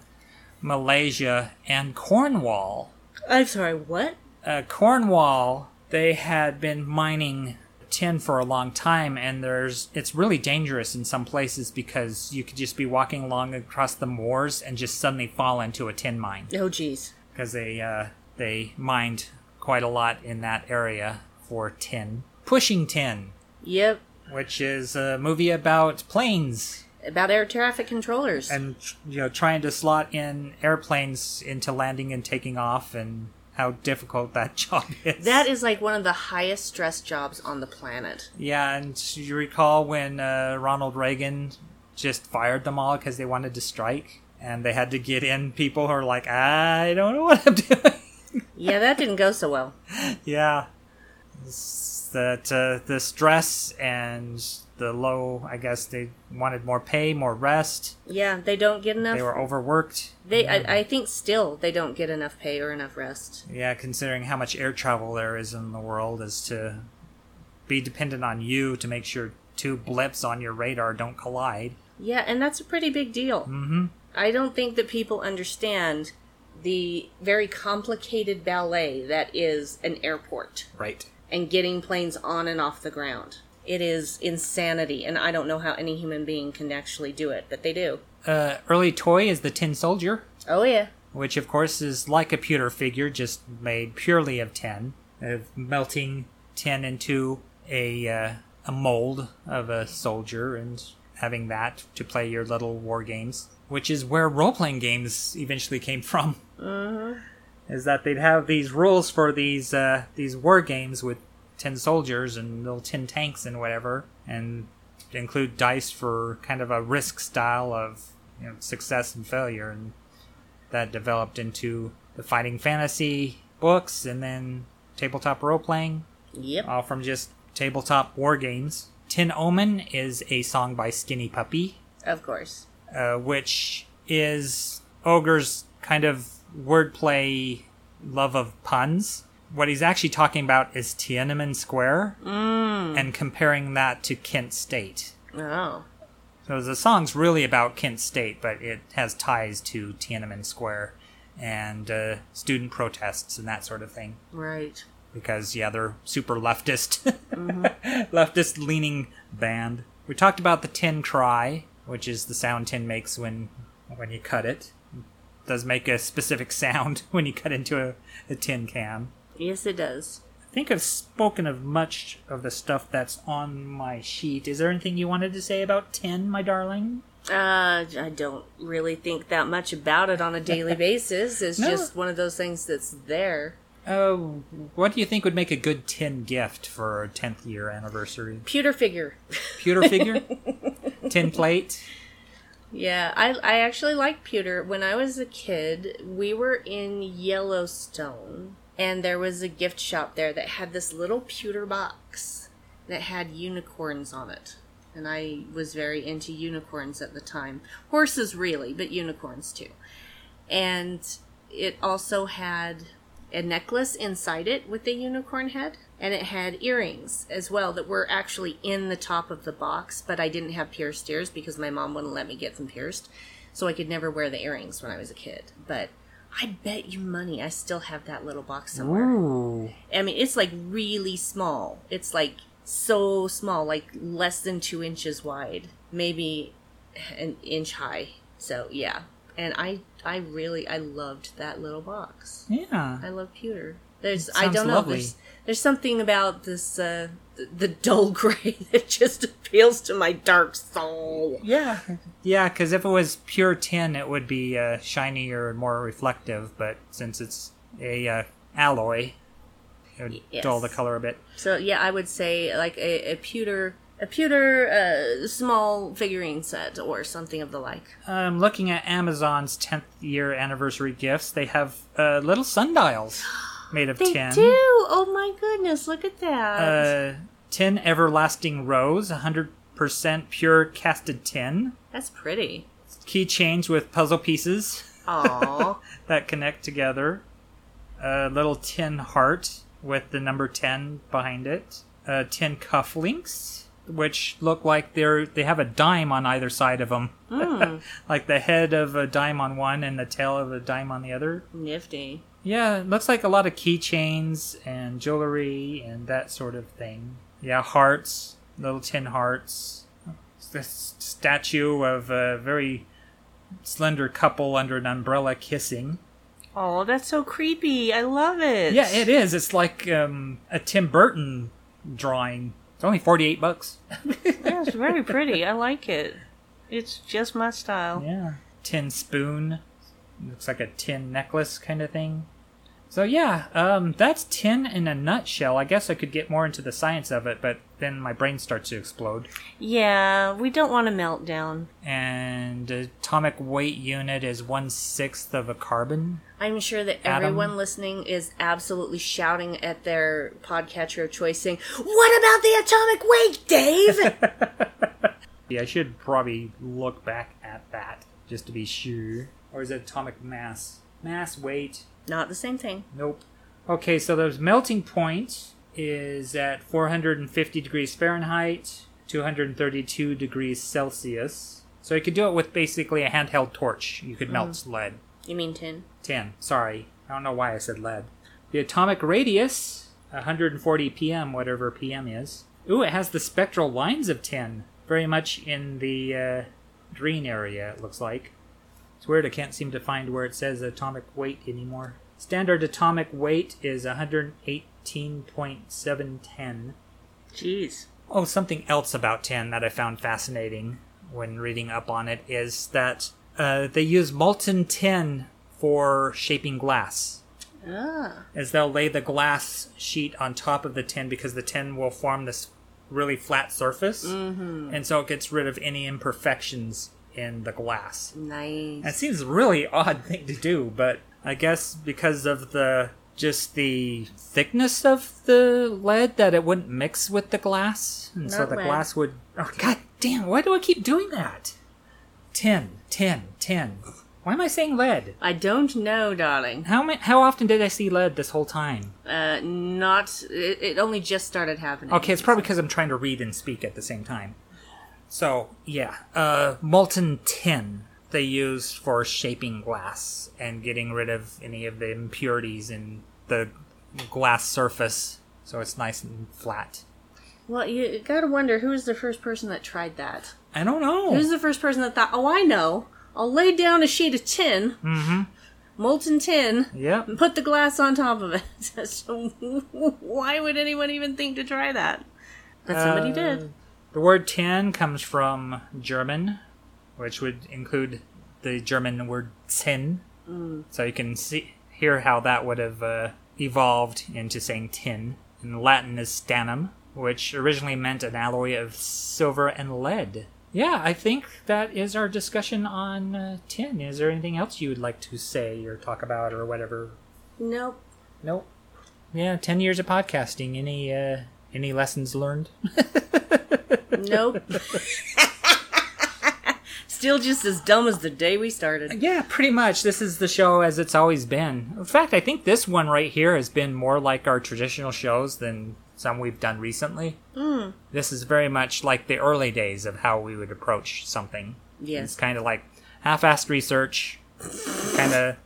Malaysia, and Cornwall. I'm sorry. What? Uh, Cornwall, they had been mining tin for a long time, and there's it's really dangerous in some places because you could just be walking along across the moors and just suddenly fall into a tin mine Oh, jeez. because they uh, they mined quite a lot in that area for tin. Pushing Tin, Yep. which is a movie about planes About air traffic controllers. and you know trying to slot in airplanes into landing and taking off and how difficult that job is. that is like one of the highest stress jobs on the planet. yeah, and you recall when uh, Ronald Reagan just fired them all because they wanted to strike, and they had to get in people who are like, I don't know what I'm doing. Yeah, that didn't go so well. Yeah. That uh, the stress and the low, I guess they wanted more pay, more rest. Yeah, they don't get enough. They were overworked. They, I, I think, still they don't get enough pay or enough rest. Yeah, considering how much air travel there is in the world, is to be dependent on you to make sure two blips on your radar don't collide. Yeah, and that's a pretty big deal. Mm-hmm. I don't think that people understand the very complicated ballet that is an airport Right. And getting planes on and off the ground. It is insanity, and I don't know how any human being can actually do it, but they do. Uh, early toy is the Tin Soldier, Oh, yeah. which of course is like a pewter figure, just made purely of tin, of melting tin into a uh, a mold of a soldier and having that to play your little war games, which is where role playing games eventually came from. Is that they'd have these rules for these uh, these war games with tin soldiers and little tin tanks and whatever, and include dice for kind of a risk style of you know success and failure, and that developed into the fighting fantasy books and then tabletop role playing, Yep. all from just tabletop war games. Tin Omen is a song by Skinny Puppy, Of course. uh, which is Ogre's kind of wordplay love of puns. What he's actually talking about is Tiananmen Square and comparing that to Kent State. Oh. So the song's really about Kent State, but it has ties to Tiananmen Square and uh, student protests and that sort of thing. Right. Because yeah, they're super leftist, leftist leaning band. We talked about the tin cry, which is the sound tin makes when when you cut it. Does make a specific sound when you cut into a, a tin can. Yes, it does. I think I've spoken of much of the stuff that's on my sheet. Is there anything you wanted to say about tin, my darling? Uh, I don't really think that much about it on a daily basis. It's No. just one of those things that's there. Oh, what do you think would make a good tin gift for a 10th year anniversary? Pewter figure. Pewter figure? tin plate? Yeah, I I actually like pewter. When I was a kid, we were in Yellowstone, and there was a gift shop there that had this little pewter box that had unicorns on it. And I was very into unicorns at the time. Horses, really, but unicorns too. And it also had a necklace inside it with a unicorn head, and it had earrings as well that were actually in the top of the box, but I didn't have pierced ears because my mom wouldn't let me get them pierced, so I could never wear the earrings when I was a kid. But I bet you money I still have that little box somewhere. Ooh. I mean, it's like really small. It's like so small, like less than two inches wide, maybe an inch high. So yeah, and I I really I loved that little box. Yeah. I love pewter. There's I don't know. lovely. There's there's something about this uh, the, the dull gray that just appeals to my dark soul. Yeah. Yeah, because if it was pure tin, it would be uh, shinier and more reflective, but since it's a uh, alloy, it would Yes. dull the color a bit. So yeah, I would say like a, a pewter a pewter uh, small figurine set or something of the like. I'm looking at Amazon's 10th year anniversary gifts, they have uh, little sundials made of They tin. do. Oh my goodness! Look at that. Uh, tin everlasting rose, 100% pure casted tin. That's pretty. Keychains with puzzle pieces Aw. that connect together. A little tin heart with the number 10 behind it. Uh, tin cufflinks, which look like they're they have a dime on either side of them, like the head of a dime on one and the tail of a dime on the other. Nifty. Yeah, it looks like a lot of keychains and jewelry and that sort of thing. Yeah, hearts, little tin hearts. This statue of a very slender couple under an umbrella kissing. Oh, that's so creepy. I love it. Yeah, it is. It's like um, a Tim Burton drawing. It's only 48 bucks. Yeah, it's very pretty. I like it. It's just my style. Yeah. Tin spoon. Looks like a tin necklace kind of thing. So yeah, um, that's tin in a nutshell. I guess I could get more into the science of it, but then my brain starts to explode. Yeah, we don't want to meltdown. And atomic weight unit is one sixth of a carbon. I'm sure that Atom. everyone listening is absolutely shouting at their podcatcher of choice saying, What about the atomic weight, Dave? Yeah, I should probably look back at that just to be sure. Or is it atomic mass? Mass weight. Not the same thing. Nope. Okay, so the melting point is at 450 degrees Fahrenheit, 232 degrees Celsius. So you could do it with basically a handheld torch. You could melt lead. You mean tin? Tin. Sorry. I don't know why I said lead. The atomic radius, 140 pm, whatever pm is. Ooh, it has the spectral lines of tin. Very much in the uh, green area, it looks like. It's weird, I can't seem to find where it says atomic weight anymore. Standard atomic weight is 118.710. Jeez. Oh, something else about tin that I found fascinating when reading up on it is that uh, they use molten tin for shaping glass. Ah. As they'll lay the glass sheet on top of the tin because the tin will form this really flat surface, mm-hmm. and so it gets rid of any imperfections in the glass. Nice. That seems a really odd thing to do, but I guess because of the just the thickness of the lead that it wouldn't mix with the glass, and so the lead. glass would. Oh god damn! Why do I keep doing that? Tin, tin, tin. Why am I saying lead? I don't know, darling. How ma- how often did I see lead this whole time? Uh, not. It, it only just started happening. Okay, it's probably because I'm trying to read and speak at the same time. So yeah, uh, molten tin they used for shaping glass and getting rid of any of the impurities in the glass surface, so it's nice and flat. Well, you gotta wonder who was the first person that tried that. I don't know. Who's the first person that thought, "Oh, I know. I'll lay down a sheet of tin, Mm-hmm. molten tin, Yep. and put the glass on top of it." so why would anyone even think to try that? But somebody Uh, did. The word tin comes from German, which would include the German word tin. So you can see hear how that would have uh, evolved into saying tin. In Latin is stannum, which originally meant an alloy of silver and lead. Yeah, I think that is our discussion on uh, tin. Is there anything else you would like to say or talk about or whatever? Nope. Nope. Yeah, ten years of podcasting. Any uh, any lessons learned? Nope. Still just as dumb as the day we started. Yeah, pretty much. This is the show as it's always been. In fact, I think this one right here has been more like our traditional shows than some we've done recently. Mm. This is very much like the early days of how we would approach something. Yes. It's kind of like half-assed research, kind of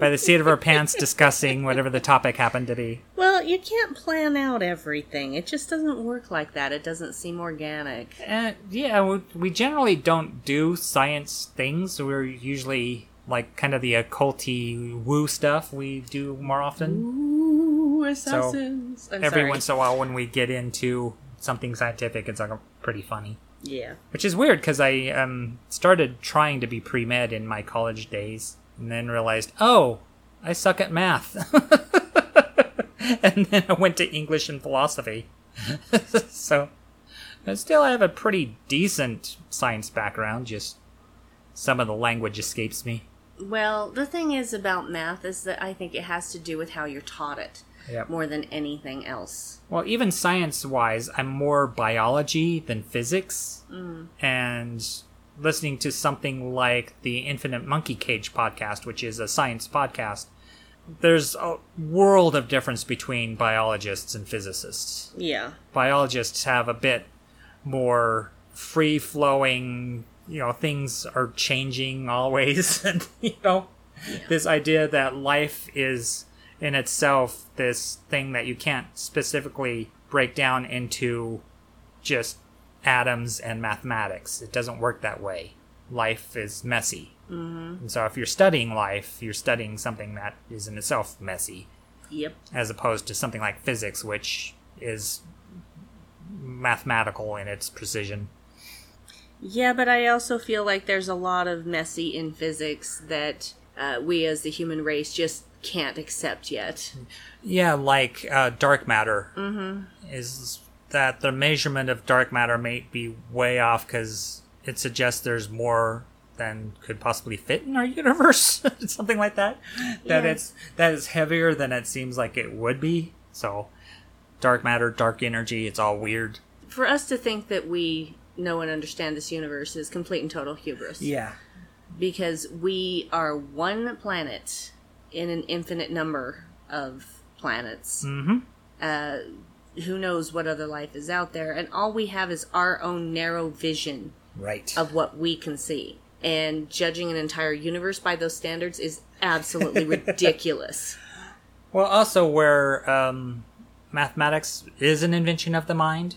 by the seat of our pants discussing whatever the topic happened to be. Well, you can't plan out everything. It just doesn't work like that. It doesn't seem organic. Uh, yeah, we- we generally don't do science things. We're usually like kind of the occulty woo stuff we do more often. Ooh, assassins. I'm every sorry. once in a while when we get into something scientific it's like pretty funny Yeah. which is weird because i um, started trying to be pre-med in my college days and then realized oh i suck at math and then i went to english and philosophy so but still i have a pretty decent science background just some of the language escapes me Well, the thing is about math is that I think it has to do with how you're taught it Yep. more than anything else. Well, even science wise, I'm more biology than physics. Mm. And listening to something like the Infinite Monkey Cage podcast, which is a science podcast, there's a world of difference between biologists and physicists. Yeah. Biologists have a bit more free flowing, you know, things are changing always. and, you know, this idea that life is in itself this thing that you can't specifically break down into just atoms and mathematics. It doesn't work that way. Life is messy. Mm-hmm. And so if you're studying life, you're studying something that is in itself messy, Yep. as opposed to something like physics, which is mathematical in its precision. Yeah, but I also feel like there's a lot of messy in physics that uh, we as the human race just can't accept yet. Yeah, like uh, dark matter is that the measurement of dark matter may be way off because it suggests there's more than could possibly fit in our universe, something like that. That Yeah. it's that is heavier than it seems like it would be. So, dark matter, dark energy, it's all weird. For us to think that we know and understand this universe is complete and total hubris. Yeah, because we are one planet in an infinite number of planets. Mm-hmm. Uh, who knows what other life is out there? And all we have is our own narrow vision right. of what we can see. And judging an entire universe by those standards is absolutely ridiculous. Well, also where um, mathematics is an invention of the mind,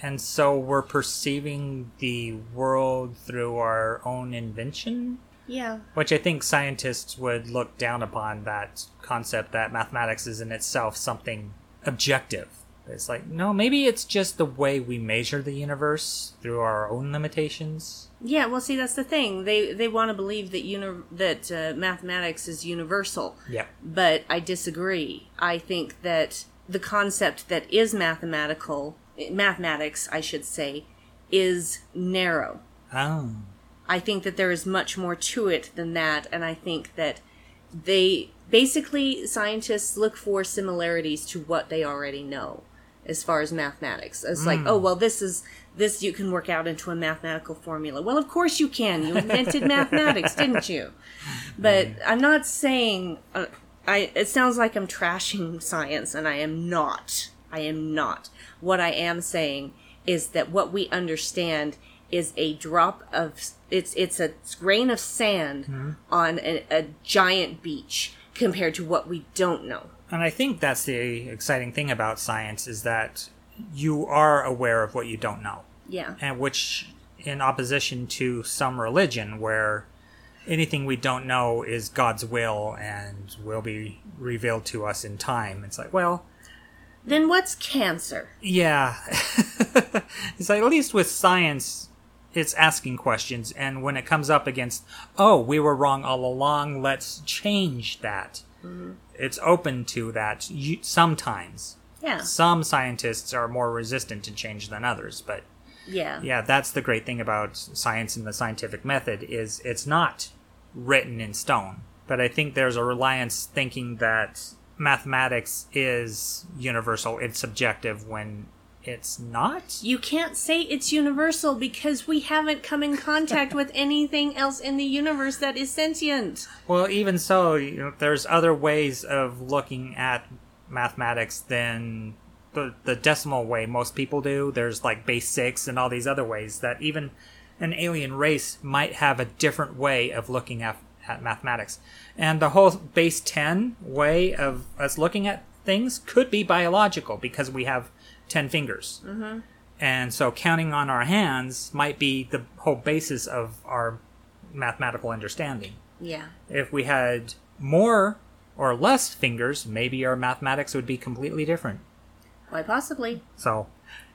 and so we're perceiving the world through our own invention, Yeah. which I think scientists would look down upon that concept that mathematics is in itself something objective. It's like, no, maybe it's just the way we measure the universe through our own limitations. Yeah, well, see, that's the thing. They they want to believe that uni- that uh, mathematics is universal. Yep. but I disagree. I think that the concept that is mathematical, mathematics, I should say, is narrow. Oh. I think that there is much more to it than that, and I think that they basically scientists look for similarities to what they already know. As far as mathematics. It's like, oh well, this is this you can work out into a mathematical formula. Well, of course you can. You invented mathematics, didn't you? But I'm not saying. Uh, I. It sounds like I'm trashing science, and I am not. I am not. What I am saying is that what we understand is a drop of it's it's a grain of sand on a, a giant beach compared to what we don't know. And I think that's the exciting thing about science is that you are aware of what you don't know. Yeah. and which in opposition to some religion where anything we don't know is God's will and will be revealed to us in time. It's like, well, Then what's cancer? yeah. it's like at least with science it's asking questions and when it comes up against, oh, we were wrong all along, let's change that. Mm-hmm. It's open to that you, sometimes. Yeah. Some scientists are more resistant to change than others, but Yeah. yeah, that's the great thing about science and the scientific method is it's not written in stone. But I think there's a reliance thinking that mathematics is universal, it's subjective when it's not. You can't say it's universal because we haven't come in contact with anything else in the universe that is sentient. Well, even so, you know, there's other ways of looking at mathematics than the, the decimal way most people do. There's like base six and all these other ways that even an alien race might have a different way of looking at, at mathematics. And the whole base 10 way of us looking at things could be biological because we have 10 fingers. Mm-hmm. And so counting on our hands might be the whole basis of our mathematical understanding Yeah. if we had more or less fingers, maybe our mathematics would be completely different. Why possibly? So,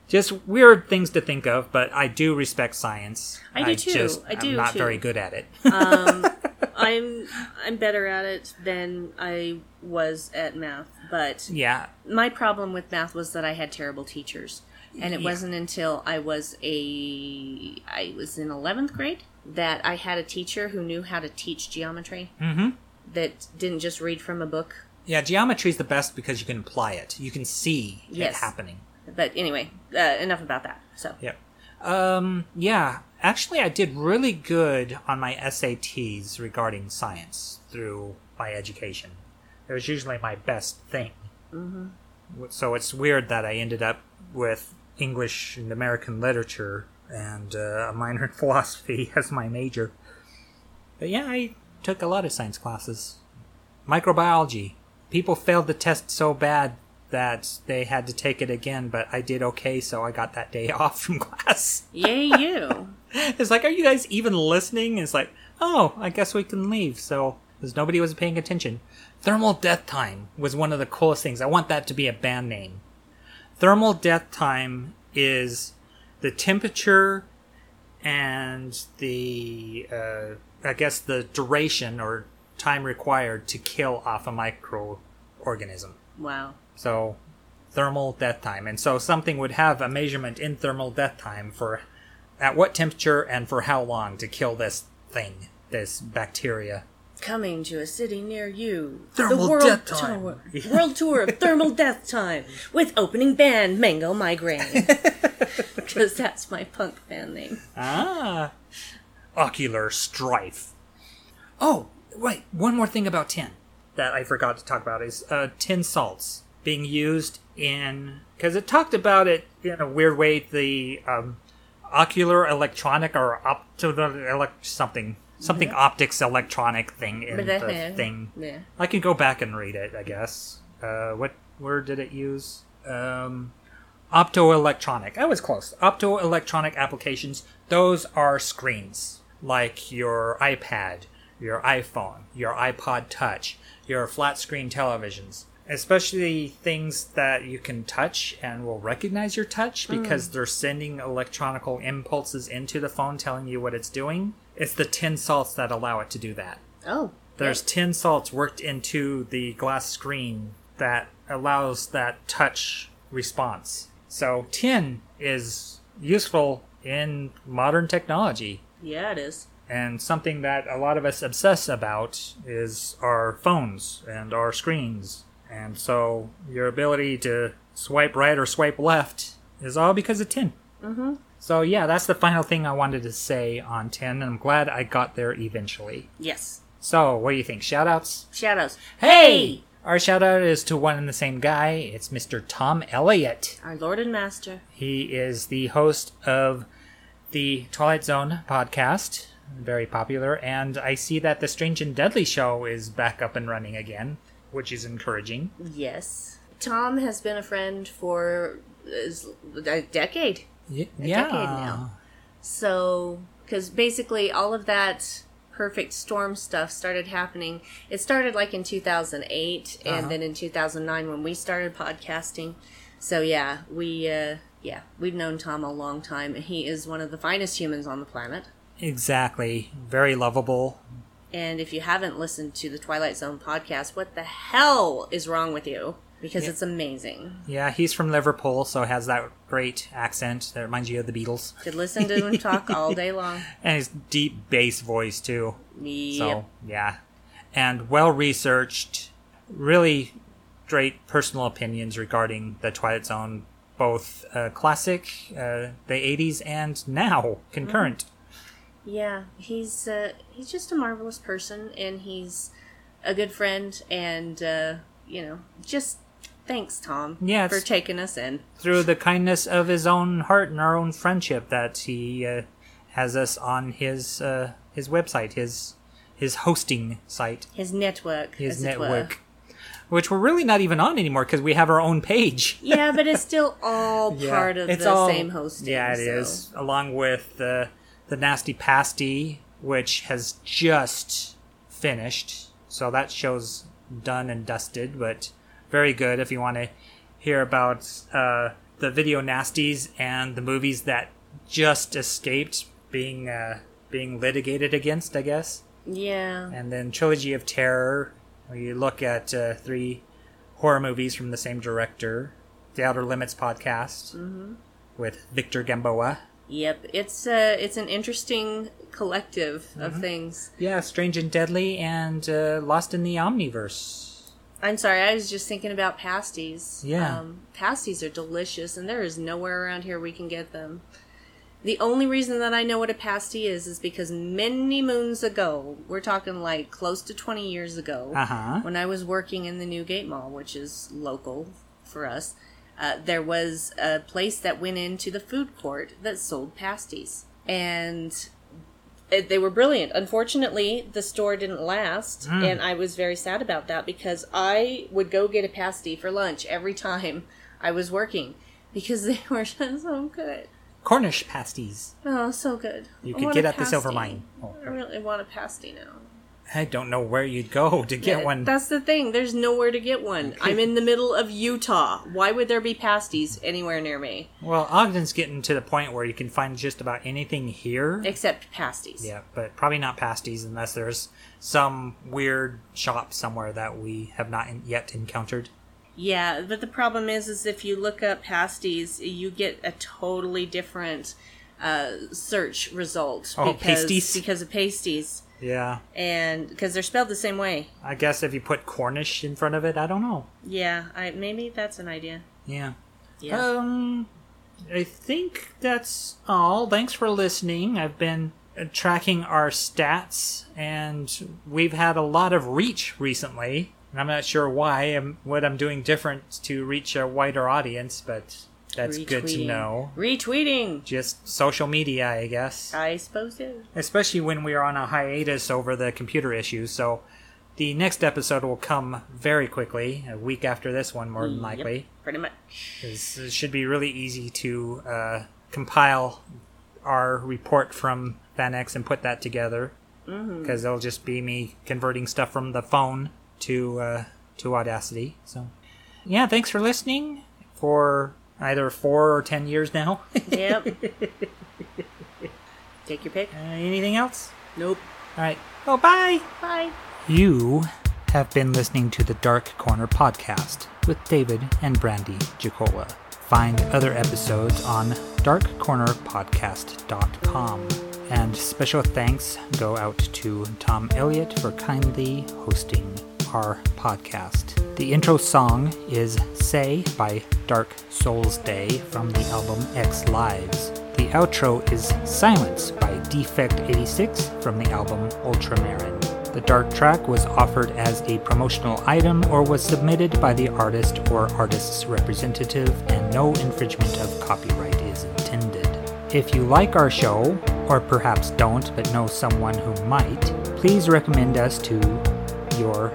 just weird things to think of, but I do respect science. I do too. Just, I do I'm not too. very good at it. I'm I'm better at it than I was at math, but yeah, my problem with math was that I had terrible teachers. And it Yeah. wasn't until I was a I was in 11th grade that I had a teacher who knew how to teach geometry. Mm-hmm. That didn't just read from a book. yeah. Geometry is the best because you can apply it. You can see Yes. it happening. But anyway, uh, enough about that. So, Yep. Um, yeah, actually, I did really good on my SATs regarding science through my education. It was usually my best thing. Mm-hmm. So it's weird that I ended up with English and American literature and uh, a minor in philosophy as my major. But yeah, I took a lot of science classes. Microbiology. People failed the test so bad that they had to take it again, but I did okay, so I got that day off from class. yay you. It's like, are you guys even listening? It's like, oh, I guess we can leave. So, because nobody was paying attention. Thermal Death Time was one of the coolest things. I want that to be a band name. Thermal Death Time is the temperature and the, uh, I guess, the duration or time required to kill off a microorganism. wow. So, thermal death time. And so something would have a measurement in thermal death time for at what temperature and for how long to kill this thing, this bacteria. Coming to a city near you. Thermal the world Death Time. Tour, world tour of Thermal Death Time with opening band Mango Migraine. Because that's my punk band name. Ah. Ocular strife. Oh, wait, one more thing about tin that I forgot to talk about is uh, tin salts being used in because it talked about it in a weird way the um, ocular electronic or opto elec- something something optics electronic thing in the thing. Yeah. I could go back and read it, I guess. Uh, what word did it use? Um, optoelectronic. I was close. Optoelectronic applications, those are screens. Like your iPad, your iPhone, your iPod Touch, your flat screen televisions. Especially things that you can touch and will recognize your touch because they're sending electronical impulses into the phone telling you what it's doing. It's the tin salts that allow it to do that. Oh. There's tin salts worked into the glass screen that allows that touch response. So tin is useful in modern technology. Yeah, it is. And something that a lot of us obsess about is our phones and our screens. And so your ability to swipe right or swipe left is all because of tin. Mm-hmm. So yeah, that's the final thing I wanted to say on 10, and I'm glad I got there eventually. Yes. So, what do you think? Shoutouts? Shoutouts. Hey! Our shout out is to one and the same guy. It's Mr. Tom Elliott. Our Lord and Master. He is the host of the Twilight Zone podcast, very popular, and I see that the Strange and Deadly show is back up and running again, which is encouraging. Yes. Tom has been a friend for uh, a decade. Y- A decade now. So, because basically all of that perfect storm stuff started happening. It started like in 2008, Uh-huh. and then in 2009 when we started podcasting. So yeah, we uh, yeah we've known Tom a long time. And he is one of the finest humans on the planet. Exactly. Very lovable. And if you haven't listened to the Twilight Zone podcast, what the hell is wrong with you? Because it's amazing. Yeah, he's from Liverpool, so has that great accent that reminds you of the Beatles. Could listen to him talk all day long. And his deep bass voice, too. Yep. So, yeah. And well researched, really great personal opinions regarding the Twilight Zone, both uh, classic, uh, the 80s, and now, concurrent. Yeah, he's uh, he's just a marvelous person, and he's a good friend, and uh, you know, just thanks, Tom, Yeah, for taking us in. Through the kindness of his own heart and our own friendship, that he uh, has us on his uh, his website, his his hosting site, His network, his as it were. network, which we're really not even on anymore because we have our own page. Yeah, but it's still all part of the all- same hosting. Yeah, it so- is. Along with the the nasty pasty, which has just finished. So that show's done and dusted, but very good if you want to hear about uh, the video nasties and the movies that just escaped being uh, being litigated against, I guess. Yeah, And then Trilogy of Terror, where you look at uh, three horror movies from the same director. The Outer Limits podcast with Victor Gamboa. yep. It's uh, it's an interesting collective Mm-hmm. of things. Yeah, Strange and Deadly and uh, Lost in the Omniverse. I'm sorry, I was just thinking about pasties. Yeah. Um, pasties are delicious, and there is nowhere around here we can get them. The only reason that I know what a pasty is is because many moons ago, we're talking like close to 20 years ago, Uh huh. when I was working in the Newgate Mall, which is local for us, uh, there was a place that went into the food court that sold pasties. And they were brilliant. Unfortunately, the store didn't last, hmm. and I was very sad about that because I would go get a pasty for lunch every time I was working because they were so good. Cornish pasties. Oh, so good. You I could get at the silver mine. Oh, I really want a pasty now. I don't know where you'd go to get Yeah, one. That's the thing. There's nowhere to get one. I'm in the middle of Utah. Why would there be pasties anywhere near me Well, Ogden's getting to the point where you can find just about anything here. except pasties? Yeah, but probably not pasties unless there's some weird shop somewhere that we have not yet encountered. Yeah, but the problem is, is if you look up pasties, you get a totally different uh, search result. Oh, because, pasties? Because of pasties, Yeah, and because they're spelled the same way. I guess if you put Cornish in front of it, I don't know. Yeah, I maybe that's an idea. Yeah. Yeah. Um, I think that's all. Thanks for listening. I've been uh, tracking our stats, and we've had a lot of reach recently. And I'm not sure why and what I'm doing different to reach a wider audience, but that's good to Retweeting. know. Retweeting. Just social media, I guess. I suppose so. Especially when we are on a hiatus over the computer issues. So the next episode will come very quickly, a week after this one, more than Yep, likely. pretty much. 'Cause It should be really easy to uh, compile our report from FanX and put that together. Because it'll just be me converting stuff from the phone to uh, to Audacity. So, yeah, thanks for listening for either four or ten years now. Yep. Take your pick. uh, anything else? Nope. All right. Oh, bye. Bye. You have been listening to the Dark Corner podcast with David and Brandi Jacola. Find other episodes on darkcornerpodcast.com. And special thanks go out to Tom Elliott for kindly hosting our podcast. The intro song is Say by Dark Souls Day from the album X Lives. The outro is Silence by Defect 86 from the album Ultramarin. The dark track was offered as a promotional item or was submitted by the artist or artist's representative, and no infringement of copyright is intended. If you like our show, or perhaps don't but know someone who might, please recommend us to your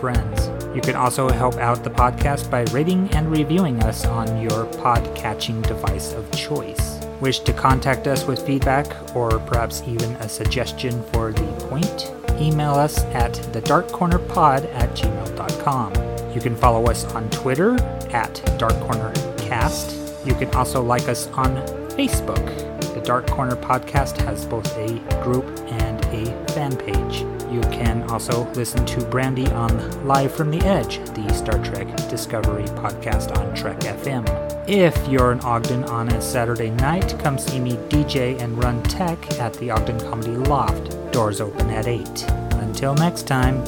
friends. You can also help out the podcast by rating and reviewing us on your pod-catching device of choice. Wish to contact us with feedback or perhaps even a suggestion for the point? Email us at thedarkcornerpod at gmail.com. You can follow us on Twitter at darkcornercast. You can also like us on Facebook. The Dark Corner Podcast has both a group and a fan page. You can also listen to Brandi on Live from the Edge, the Star Trek Discovery podcast on Trek FM. If you're in Ogden on a Saturday night, come see me DJ and run tech at the Ogden Comedy Loft. Doors open at 8. Until next time,